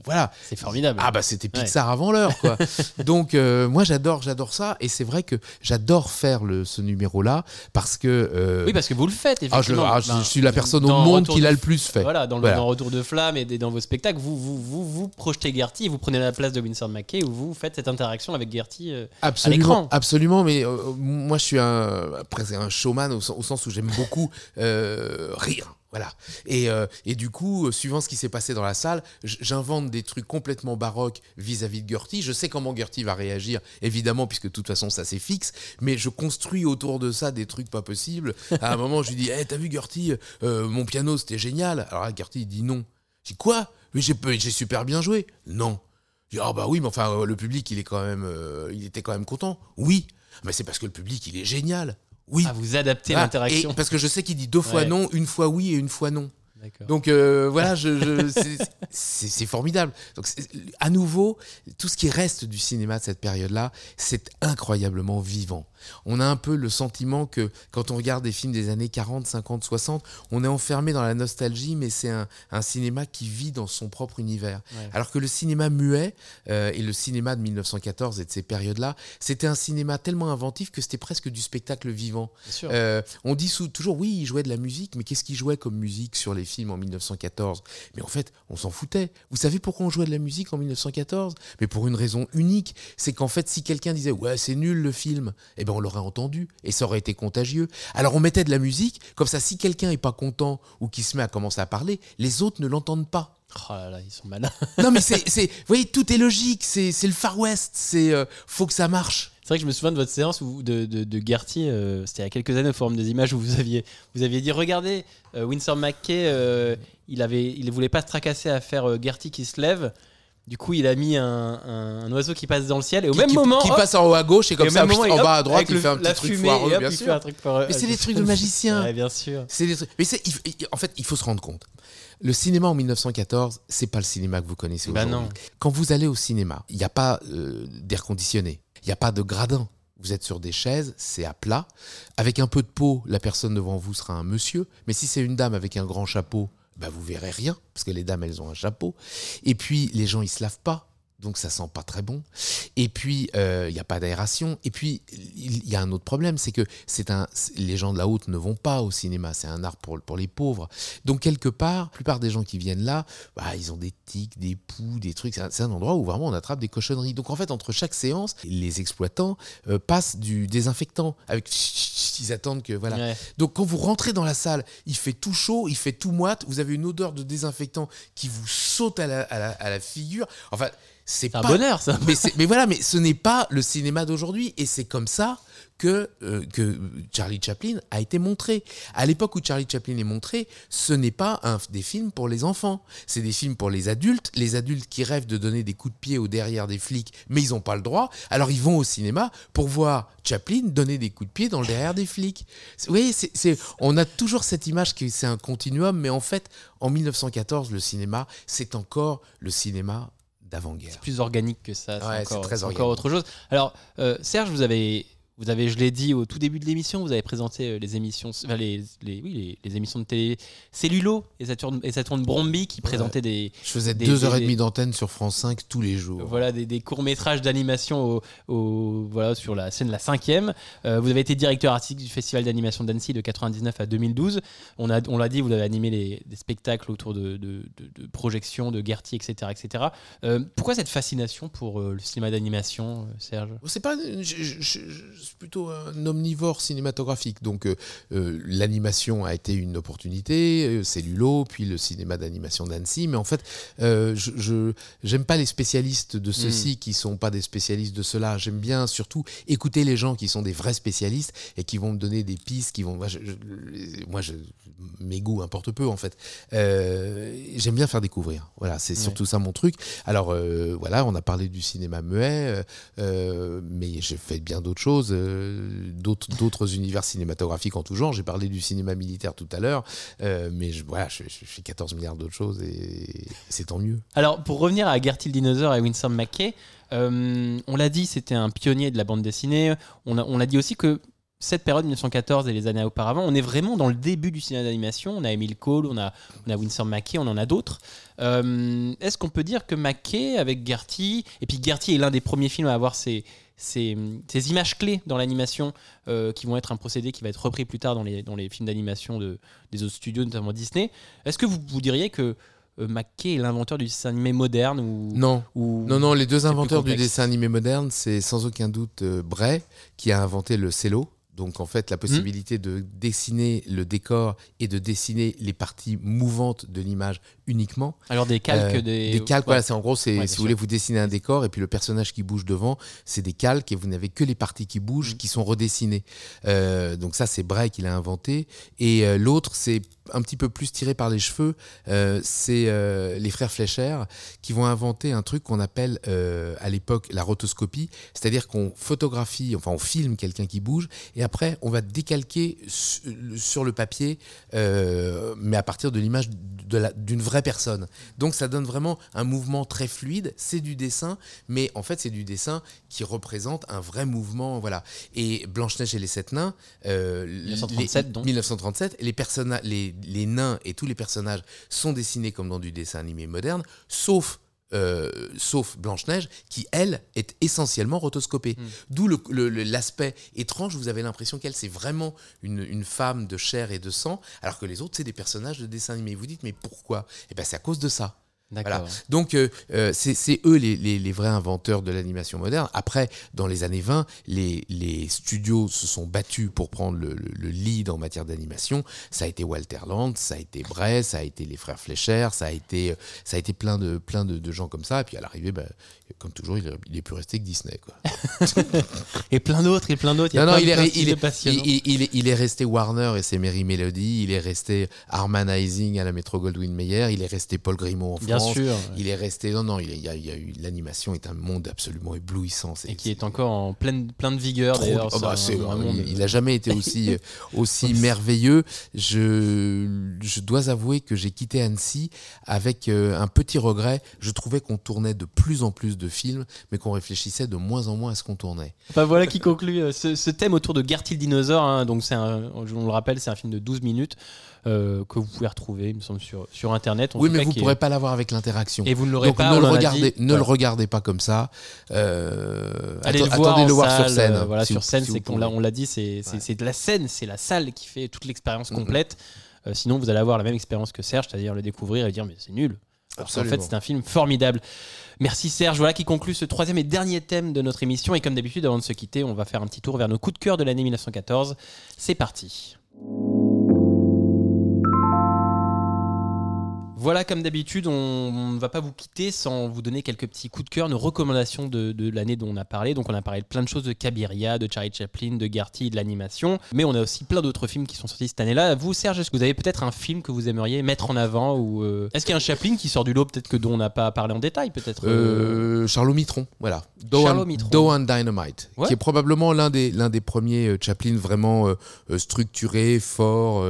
voilà. C'est formidable. Ah bah c'était Pixar avant l'heure quoi. (laughs) Donc euh, moi j'adore, j'adore ça et c'est vrai que j'adore faire le, ce numéro-là parce que. euh, Oui, parce que vous le faites, ah, je, effectivement. ah, je suis la personne au monde qui l'a le plus fait. Voilà, dans, le, Voilà. dans Retour de Flamme et dans vos spectacles, vous, vous, vous, vous projetez Gertie vous prenez la place de Winsor Mackay où vous faites cette interaction avec Gertie euh, à Absolument, l'écran. absolument, mais moi je suis un, un showman au, sen- au sens où j'aime beaucoup rire. Voilà. Et, euh, et du coup, euh, suivant ce qui s'est passé dans la salle, j'invente des trucs complètement baroques vis-à-vis de Gertie. Je sais comment Gertie va réagir, évidemment, puisque de toute façon, ça c'est fixe. Mais je construis autour de ça des trucs pas possibles. À un moment, je lui dis hey, T'as vu Gertie euh, Mon piano, c'était génial. Alors là, Gertie, il dit non. Je dis Quoi? Mais j'ai super bien joué. Non. Je dis, Ah bah oui, mais enfin, le public, est quand même, il était quand même content. Oui. Mais c'est parce que le public, il est génial. Oui. à vous adapter Ah, l'interaction. Parce que je sais qu'il dit deux fois Ouais. non, une fois oui et une fois non. Donc euh, voilà, je, je- c'est- formidable. Donc à nouveau, tout ce qui reste du cinéma de cette période-là, c'est incroyablement vivant. On a un peu le sentiment que quand on regarde des films des années 40, 50, 60, on est enfermé dans la nostalgie, mais c'est un, un cinéma qui vit dans son propre univers. Ouais. Alors que le cinéma muet euh, et le cinéma de 1914 et de ces périodes-là, c'était un cinéma tellement inventif que c'était presque du spectacle vivant. Euh, on dit toujours, oui, il jouait de la musique, mais qu'est-ce qu'il jouait comme musique sur les films en 1914 Mais en fait, on s'en foutait. Vous savez pourquoi on jouait de la musique en 1914 Mais pour une raison unique, c'est qu'en fait, si quelqu'un disait, ouais, c'est nul le film, eh ben on l'aurait entendu et ça aurait été contagieux. Alors on mettait de la musique, comme ça, si quelqu'un est pas content ou qui se met à commencer à parler, les autres ne l'entendent pas. Oh là là, ils sont malins. Non, mais c'est, c'est- vous voyez, tout est logique. C'est, c'est le Far West. C'est, euh, faut que ça marche. Vrai que je me souviens de votre séance où, de, de, de Gertie, euh, c'était il y a quelques années au Forum des Images, où vous aviez, vous aviez dit regardez, euh, Winsor Mackay, euh, il avait, il voulait pas se tracasser à faire euh, Gertie qui se lève. Du coup, il a mis un, un- un oiseau qui passe dans le ciel et au Qui- même qui, moment, qui hop, passe en haut à gauche et et comme au ça, moment, en hop, bas à droite, il le- fait un petit truc fumée, foireux, et hop, bien sûr. fait un truc foireux. Mais c'est des trucs de magicien. Ouais, bien sûr. C'est des trucs- Mais c'est, il- en fait, il faut se rendre compte. Le cinéma en 1914, c'est pas le cinéma que vous connaissez Bah aujourd'hui. Quand vous allez au cinéma, il n'y a pas euh, d'air conditionné, il n'y a pas de gradin. Vous êtes sur des chaises, c'est à plat. Avec un peu de peau, la personne devant vous sera un monsieur. Mais si c'est une dame avec un grand chapeau, bah vous verrez rien, parce que les dames, elles ont un chapeau. Et puis, les gens, ils se lavent pas. Donc ça sent pas très bon. Et puis euh, il n'y a pas d'aération. Et puis il y a un autre problème, c'est que c'est un, les gens de la haute ne vont pas au cinéma. C'est un art pour, pour les pauvres. Donc quelque part, la plupart des gens qui viennent là, bah, ils ont des tiques, des poux, des trucs. C'est un, c'est un endroit où vraiment on attrape des cochonneries. Donc en fait, entre chaque séance, les exploitants euh, passent du désinfectant avec. Ils attendent que voilà. Ouais. Donc quand vous rentrez dans la salle, il fait tout chaud, il fait tout moite, vous avez une odeur de désinfectant qui vous saute à la, à la, à la figure. Enfin, c'est C'est un pas bonheur, ça. mais, voilà, mais ce n'est pas le cinéma d'aujourd'hui. Et c'est comme ça que, euh, que Charlie Chaplin a été montré. À l'époque où Charlie Chaplin est montré, ce n'est pas un, des films pour les enfants. C'est des films pour les adultes. Les adultes qui rêvent de donner des coups de pied au derrière des flics, mais ils n'ont pas le droit. Alors ils vont au cinéma pour voir Chaplin donner des coups de pied dans le derrière des flics. C'est- Vous voyez, c'est- c'est- on a toujours cette image que c'est un continuum, mais en fait, en 1914, le cinéma, c'est encore le cinéma d'avant-guerre. plus organique que ça. C'est Ouais, c'est encore, très c'est organique. encore autre chose. Alors, euh, Serge, vous avez Vous avez, je l'ai dit au tout début de l'émission, vous avez présenté euh, les émissions, enfin, les, les- oui, les, les émissions de télé Cellulo et Saturne, et Saturne Bromby qui présentaient des, Je faisais Des- deux heures et demie d'antenne sur France 5 tous les jours. voilà, des, courts métrages d'animation au, au- voilà, sur la scène La Cinquième. Euh, vous avez été directeur artistique du Festival d'animation d'Annecy de 99 à 2012. On l'a dit, vous avez animé les, des spectacles autour de, de, de- de projections, de Gertie, etc. etc. Euh, pourquoi cette fascination pour euh, le cinéma d'animation, Serge? C'est pas, je, je- je- je suis plutôt un omnivore cinématographique. Donc euh, euh, l'animation a été une opportunité, euh, Cellulo, puis le cinéma d'animation d'Annecy. Mais en fait, euh, je j'aime pas les spécialistes de ceci qui sont pas des spécialistes de cela. J'aime bien surtout écouter les gens qui sont des vrais spécialistes et qui vont me donner des pistes, qui vont. Moi, je, je- moi, je- mes goûts importent peu en fait. J'aime bien faire découvrir. Voilà, c'est surtout ça mon truc. Alors voilà, on a parlé du cinéma muet. mais j'ai fait bien d'autres choses, euh, d'autres univers cinématographiques en tout genre. J'ai parlé du cinéma militaire tout à l'heure, euh, mais je, voilà, je, fais 14 milliards d'autres choses et c'est tant mieux. Alors, pour revenir à Gertie le dinosaure et Winsome McKay, euh, on l'a dit, c'était un pionnier de la bande dessinée. On a, on a dit aussi que cette période 1914 et les années auparavant, on est vraiment dans le début du cinéma d'animation. On a Emile Cole, on a, Winsor McKay, on en a d'autres. Est-ce qu'on peut dire que McKay avec Gertie, et puis Gertie est l'un des premiers films à avoir ces, ces, ces images clés dans l'animation euh, qui vont être un procédé qui va être repris plus tard dans les, dans les films d'animation de, des autres studios, notamment Disney. Est-ce que vous, vous diriez que euh, McKay est l'inventeur du dessin animé moderne ou, Non, ou- non, non, les deux inventeurs du dessin animé moderne, c'est sans aucun doute euh, Bray qui a inventé le cello. Donc en fait, la possibilité de dessiner le décor et de dessiner les parties mouvantes de l'image uniquement. Alors des calques, Euh, des... calques, ouais. voilà, c'est en gros, c'est Ouais, bien si vous voulez, vous dessinez un décor et puis le personnage qui bouge devant, c'est des calques et vous n'avez que les parties qui Mm. bougent qui sont redessinées. Euh, donc ça, c'est Bray qui l'a inventé. Et euh, l'autre, c'est un petit peu plus tiré par les cheveux, euh, c'est les frères Fleischer qui vont inventer un truc qu'on appelle à l'époque la rotoscopie, c'est-à-dire qu'on photographie, enfin on filme quelqu'un qui bouge et après on va décalquer su- sur le papier, mais à partir de l'image d'une vraie personne. Donc ça donne vraiment un mouvement très fluide, c'est du dessin, mais en fait c'est du dessin qui représente un vrai mouvement, voilà. Et Blanche-Neige et les Sept Nains, euh, 1937 les, donc. 1937, les, les, les nains et tous les personnages sont dessinés comme dans du dessin animé moderne, sauf euh, sauf Blanche-Neige, qui, elle, est essentiellement rotoscopée. Hmm. D'où l'aspect étrange, vous avez l'impression qu'elle, c'est vraiment une, une femme de chair et de sang, alors que les autres, c'est des personnages de dessin animé. Vous dites, mais pourquoi? Eh bien, c'est à cause de ça. Voilà. Donc, euh, euh, c'est eux les, les- les vrais inventeurs de l'animation moderne. Après, dans les années 20, les, les studios se sont battus pour prendre le, le- le lead en matière d'animation. Ça a été Walter Land, ça a été Bray, ça a été les frères Fleischer, ça a été, ça a été plein, de, plein de, de gens comme ça. Et puis à l'arrivée, bah, comme toujours, il est, il est plus resté que Disney. Quoi. (laughs) Et plein d'autres, et plein d'autres. Non, non, il est, il, est, il- est- il est resté Warner et ses Merry Melody, il est resté Harmonizing à la Metro Goldwyn Mayer, il est resté Paul Grimaud en Bien Sûr. Il est resté. Non, non, il y a, il y a eu. L'animation est un monde absolument éblouissant. Et qui est encore en pleine, plein de vigueur d'ailleurs. oh bah, il, il a jamais été aussi, (laughs) euh, aussi merveilleux. Je, je dois avouer que j'ai quitté Annecy avec euh, un petit regret. Je trouvais qu'on tournait de plus en plus de films, mais qu'on réfléchissait de moins en moins à ce qu'on tournait. Enfin, voilà qui conclut euh, ce, ce thème autour de Gertie le dinosaure. hein. donc un, on le rappelle, c'est un film de 12 minutes euh, que vous pouvez retrouver, il me semble, sur, sur internet. En oui, mais vous est- pourrez pas l'avoir avec l'interaction. Et vous ne l'aurez pas. ne, le en regardez, dit. ne le regardez pas comme ça. Euh, Allez le voir, attendez en le voir sur scène. euh, voilà, si sur scène, si c'est on l'a dit, c'est, c'est, Ouais. de la scène, c'est la salle qui fait toute l'expérience complète. Euh, sinon, vous allez avoir la même expérience que Serge, c'est-à-dire le découvrir et dire mais c'est nul. Alors qu'en fait, c'est un film formidable. Merci Serge. Voilà qui conclut ce troisième et dernier thème de notre émission. Et comme d'habitude, avant de se quitter, on va faire un petit tour vers nos coups de cœur de l'année 1914. C'est parti. Voilà, comme d'habitude, on ne va pas vous quitter sans vous donner quelques petits coups de cœur, nos recommandations de, de l'année dont on a parlé. Donc, on a parlé de plein de choses de Cabiria, de Charlie Chaplin, de Gertie, de l'animation. Mais on a aussi plein d'autres films qui sont sortis cette année-là. Vous, Serge, est-ce que vous avez peut-être un film que vous aimeriez mettre en avant ou euh, Est-ce qu'il y a un Chaplin qui sort du lot, peut-être que dont on n'a pas parlé en détail, peut-être euh, Euh, Charlot Mitron, voilà. And Dynamite, Ouais. qui est probablement l'un des, l'un des premiers euh, Chaplin vraiment euh, structuré, fort,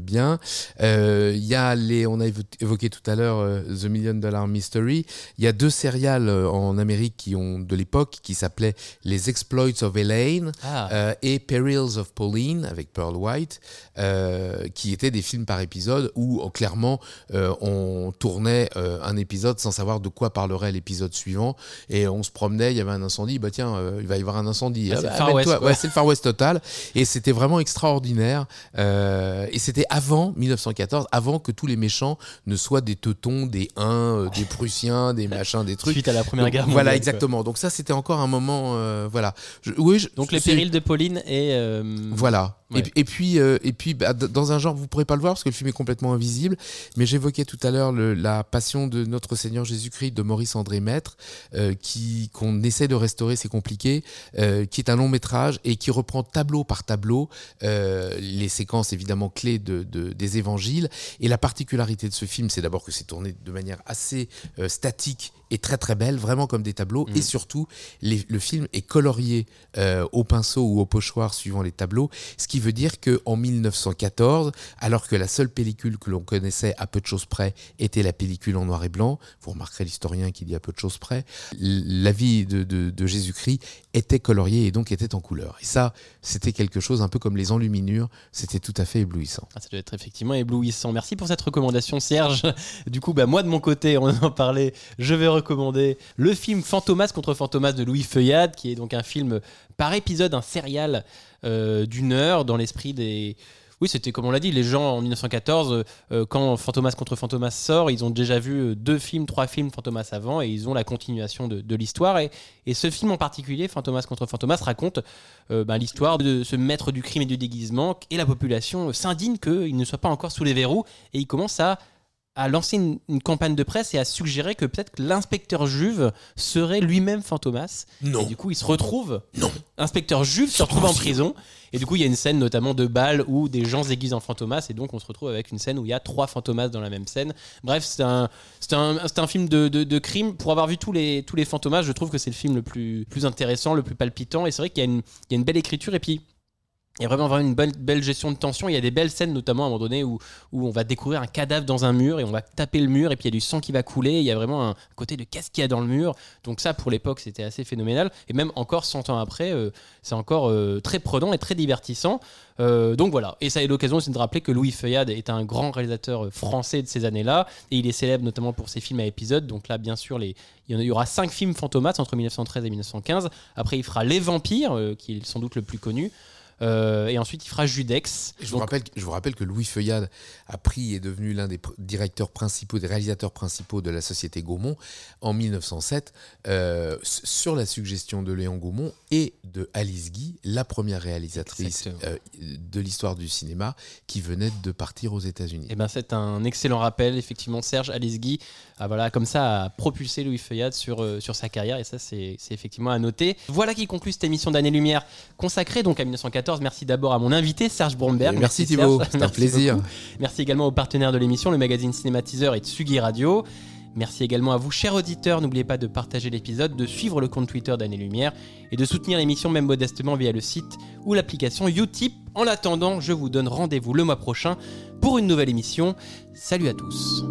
bien. Il y a les, on a évo- évoqué évoqué tout à l'heure euh, The Million Dollar Mystery. Il y a deux sérials euh, en Amérique qui ont de l'époque qui s'appelaient Les Exploits of Elaine Ah. euh, et Perils of Pauline avec Pearl White, euh, qui étaient des films par épisode où clairement euh, on tournait un épisode sans savoir de quoi parlerait l'épisode suivant et on se promenait, il y avait un incendie, bah tiens, il va y avoir un incendie. Ah, c'est Ah, le. Ouais, c'est le Far West total et c'était vraiment extraordinaire et c'était avant 1914, avant que tous les méchants ne soient des teutons, des Huns, euh, des Prussiens, des machins, des trucs. Suite à la Première Donc, Guerre Voilà, mondiale, exactement. Donc ça, c'était encore un moment, euh, voilà. Je- oui, je- Donc les périls de Pauline et. euh, Voilà. Ouais. Et, puis- et puis, euh, et puis bah, dans un genre, vous pourrez pas le voir parce que le film est complètement invisible, mais j'évoquais tout à l'heure la Passion de notre Seigneur Jésus-Christ de Maurice André Maître, euh, qui qu'on essaie de restaurer, c'est compliqué, euh, qui est un long métrage et qui reprend tableau par tableau euh, les séquences évidemment clés de, de- des évangiles. Et la particularité de ce film, c'est d'abord que c'est tourné de manière assez euh, statique et très très belle, vraiment comme des tableaux, Mm. et surtout les- le film est colorié euh, au pinceau ou au pochoir suivant les tableaux, ce qui veut dire que en 1914, alors que la seule pellicule que l'on connaissait à peu de choses près était la pellicule en noir et blanc, vous remarquerez l'historien qui dit à peu de choses près, la vie de, de- de Jésus-Christ était coloriée et donc était en couleur. Et ça, c'était quelque chose un peu comme les enluminures, c'était tout à fait éblouissant. Ah, ça doit être effectivement éblouissant. Merci pour cette recommandation, Serge. Du coup, bah, moi de mon côté, on en parlait, je vais le film Fantomas contre Fantomas de Louis Feuillade, qui est donc un film par épisode, un serial euh, d'une heure dans l'esprit des. Oui, c'était comme on l'a dit, les gens en 1914, euh, quand Fantomas contre Fantomas sort, ils ont déjà vu euh, deux films, trois films Fantomas avant, et ils ont la continuation de, l'histoire. Et, ce film en particulier, Fantomas contre Fantomas, raconte ben, l'histoire de ce maître du crime et du déguisement, et la population s'indigne qu'il ne soit pas encore sous les verrous, et il commence à, à lancer une, une campagne de presse et à suggérer que peut-être que l'inspecteur Juve serait lui-même Fantomas. Non. Et du coup, il se retrouve, inspecteur Juve se retrouve en prison, et du coup, il y a une scène notamment de bal où des gens se déguisent en Fantomas, et donc on se retrouve avec une scène où il y a trois Fantomas dans la même scène. Bref, c'est un, c'est un, c'est un film de, de- de crime. Pour avoir vu tous les, tous les Fantomas, je trouve que c'est le film le plus, plus intéressant, le plus palpitant, et c'est vrai qu'il y, a une- il y a une belle écriture, et puis. Il y a vraiment, vraiment une bonne, belle gestion de tension. Il y a des belles scènes, notamment à un moment donné, où, où on va découvrir un cadavre dans un mur et on va taper le mur et puis il y a du sang qui va couler. Il y a vraiment un côté de qu'est-ce qu'il y a dans le mur. Donc ça, pour l'époque, c'était assez phénoménal. Et même encore 100 ans après, euh, c'est encore euh, très prenant et très divertissant. Euh, donc voilà. Et ça est l'occasion aussi de rappeler que Louis Feuillade est un grand réalisateur français de ces années-là. Et il est célèbre notamment pour ses films à épisodes. Donc là, bien sûr, il y a- aura cinq films Fantomas entre 1913 et 1915. Après, il fera Les Vampires, qui est sans doute le plus connu. Euh, et ensuite, il fera Judex. Je vous, rappelle, je vous rappelle que Louis Feuillade a pris et est devenu l'un des directeurs principaux, des réalisateurs principaux de la société Gaumont en 1907, euh, sur la suggestion de Léon Gaumont et de Alice Guy, la première réalisatrice euh, de l'histoire du cinéma qui venait de partir aux États-Unis. Eh ben, c'est un excellent rappel, effectivement. Serge Alesgui a voilà, comme ça, a propulsé Louis Feuillade sur, sur sa carrière, et ça, c'est effectivement à noter. Voilà qui conclut cette émission d'Année-Lumière, consacrée donc à 1914. Merci d'abord à mon invité, Serge Bromberg. Merci Thibaut, Serge. c'est un Merci plaisir. beaucoup. Merci également aux partenaires de l'émission, le magazine Cinématiseur et Tsugi Radio. Merci également à vous, chers auditeurs. N'oubliez pas de partager l'épisode, de suivre le compte Twitter d'Année Lumière et de soutenir l'émission même modestement via le site ou l'application Utip. En attendant, je vous donne rendez-vous le mois prochain pour une nouvelle émission. Salut à tous.